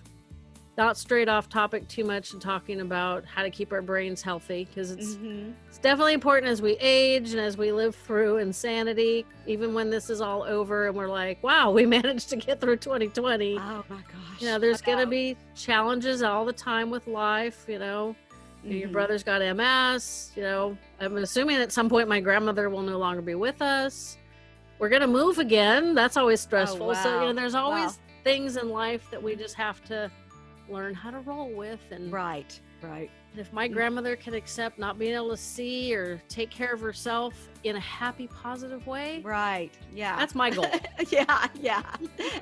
not straight off topic too much and talking about how to keep our brains healthy because it's Mhm. it's definitely important as we age and as we live through insanity. Even when this is all over and we're like, "Wow, we [LAUGHS] managed to get through 2020." Oh my gosh. You know, there's gonna be challenges all the time with life. You know, your Mhm. brother's got MS. You know, I'm assuming at some point my grandmother will no longer be with us. We're gonna move again. That's always stressful. So you Oh, know, there's always Wow. things in life that we just have to learn how to roll with. And Right. Right. if my mm. grandmother can accept not being able to see or take care of herself in a happy, positive way, Right. Yeah. that's my goal. [LAUGHS] yeah. Yeah.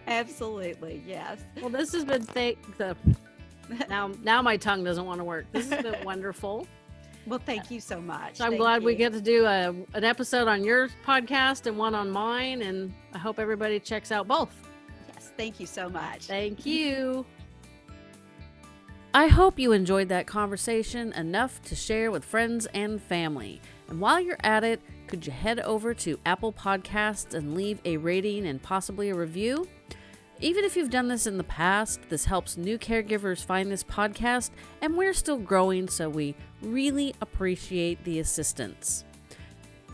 Absolutely. Yes. well, this has been thank the. [LAUGHS] Now, now my tongue doesn't want to work. This has been [LAUGHS] wonderful. Well, thank you so much. So I'm Thank glad we get to do a, an episode on your podcast and one on mine, and I hope everybody checks out both. Yes. Thank you so much. Thank you. I hope you enjoyed that conversation enough to share with friends and family. And while you're at it, could you head over to Apple Podcasts and leave a rating and possibly a review? Even if you've done this in the past, this helps new caregivers find this podcast, and we're still growing, so we really appreciate the assistance.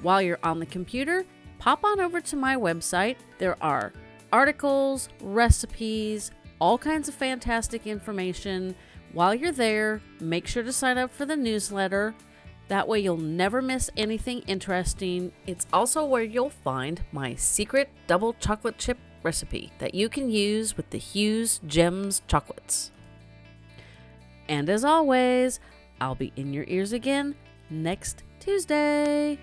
While you're on the computer, pop on over to my website. There are articles, recipes, all kinds of fantastic information. While you're there, make sure to sign up for the newsletter. That way, you'll never miss anything interesting. It's also where you'll find my secret double chocolate chip recipe that you can use with the Hu Gems chocolates. And as always, I'll be in your ears again next Tuesday.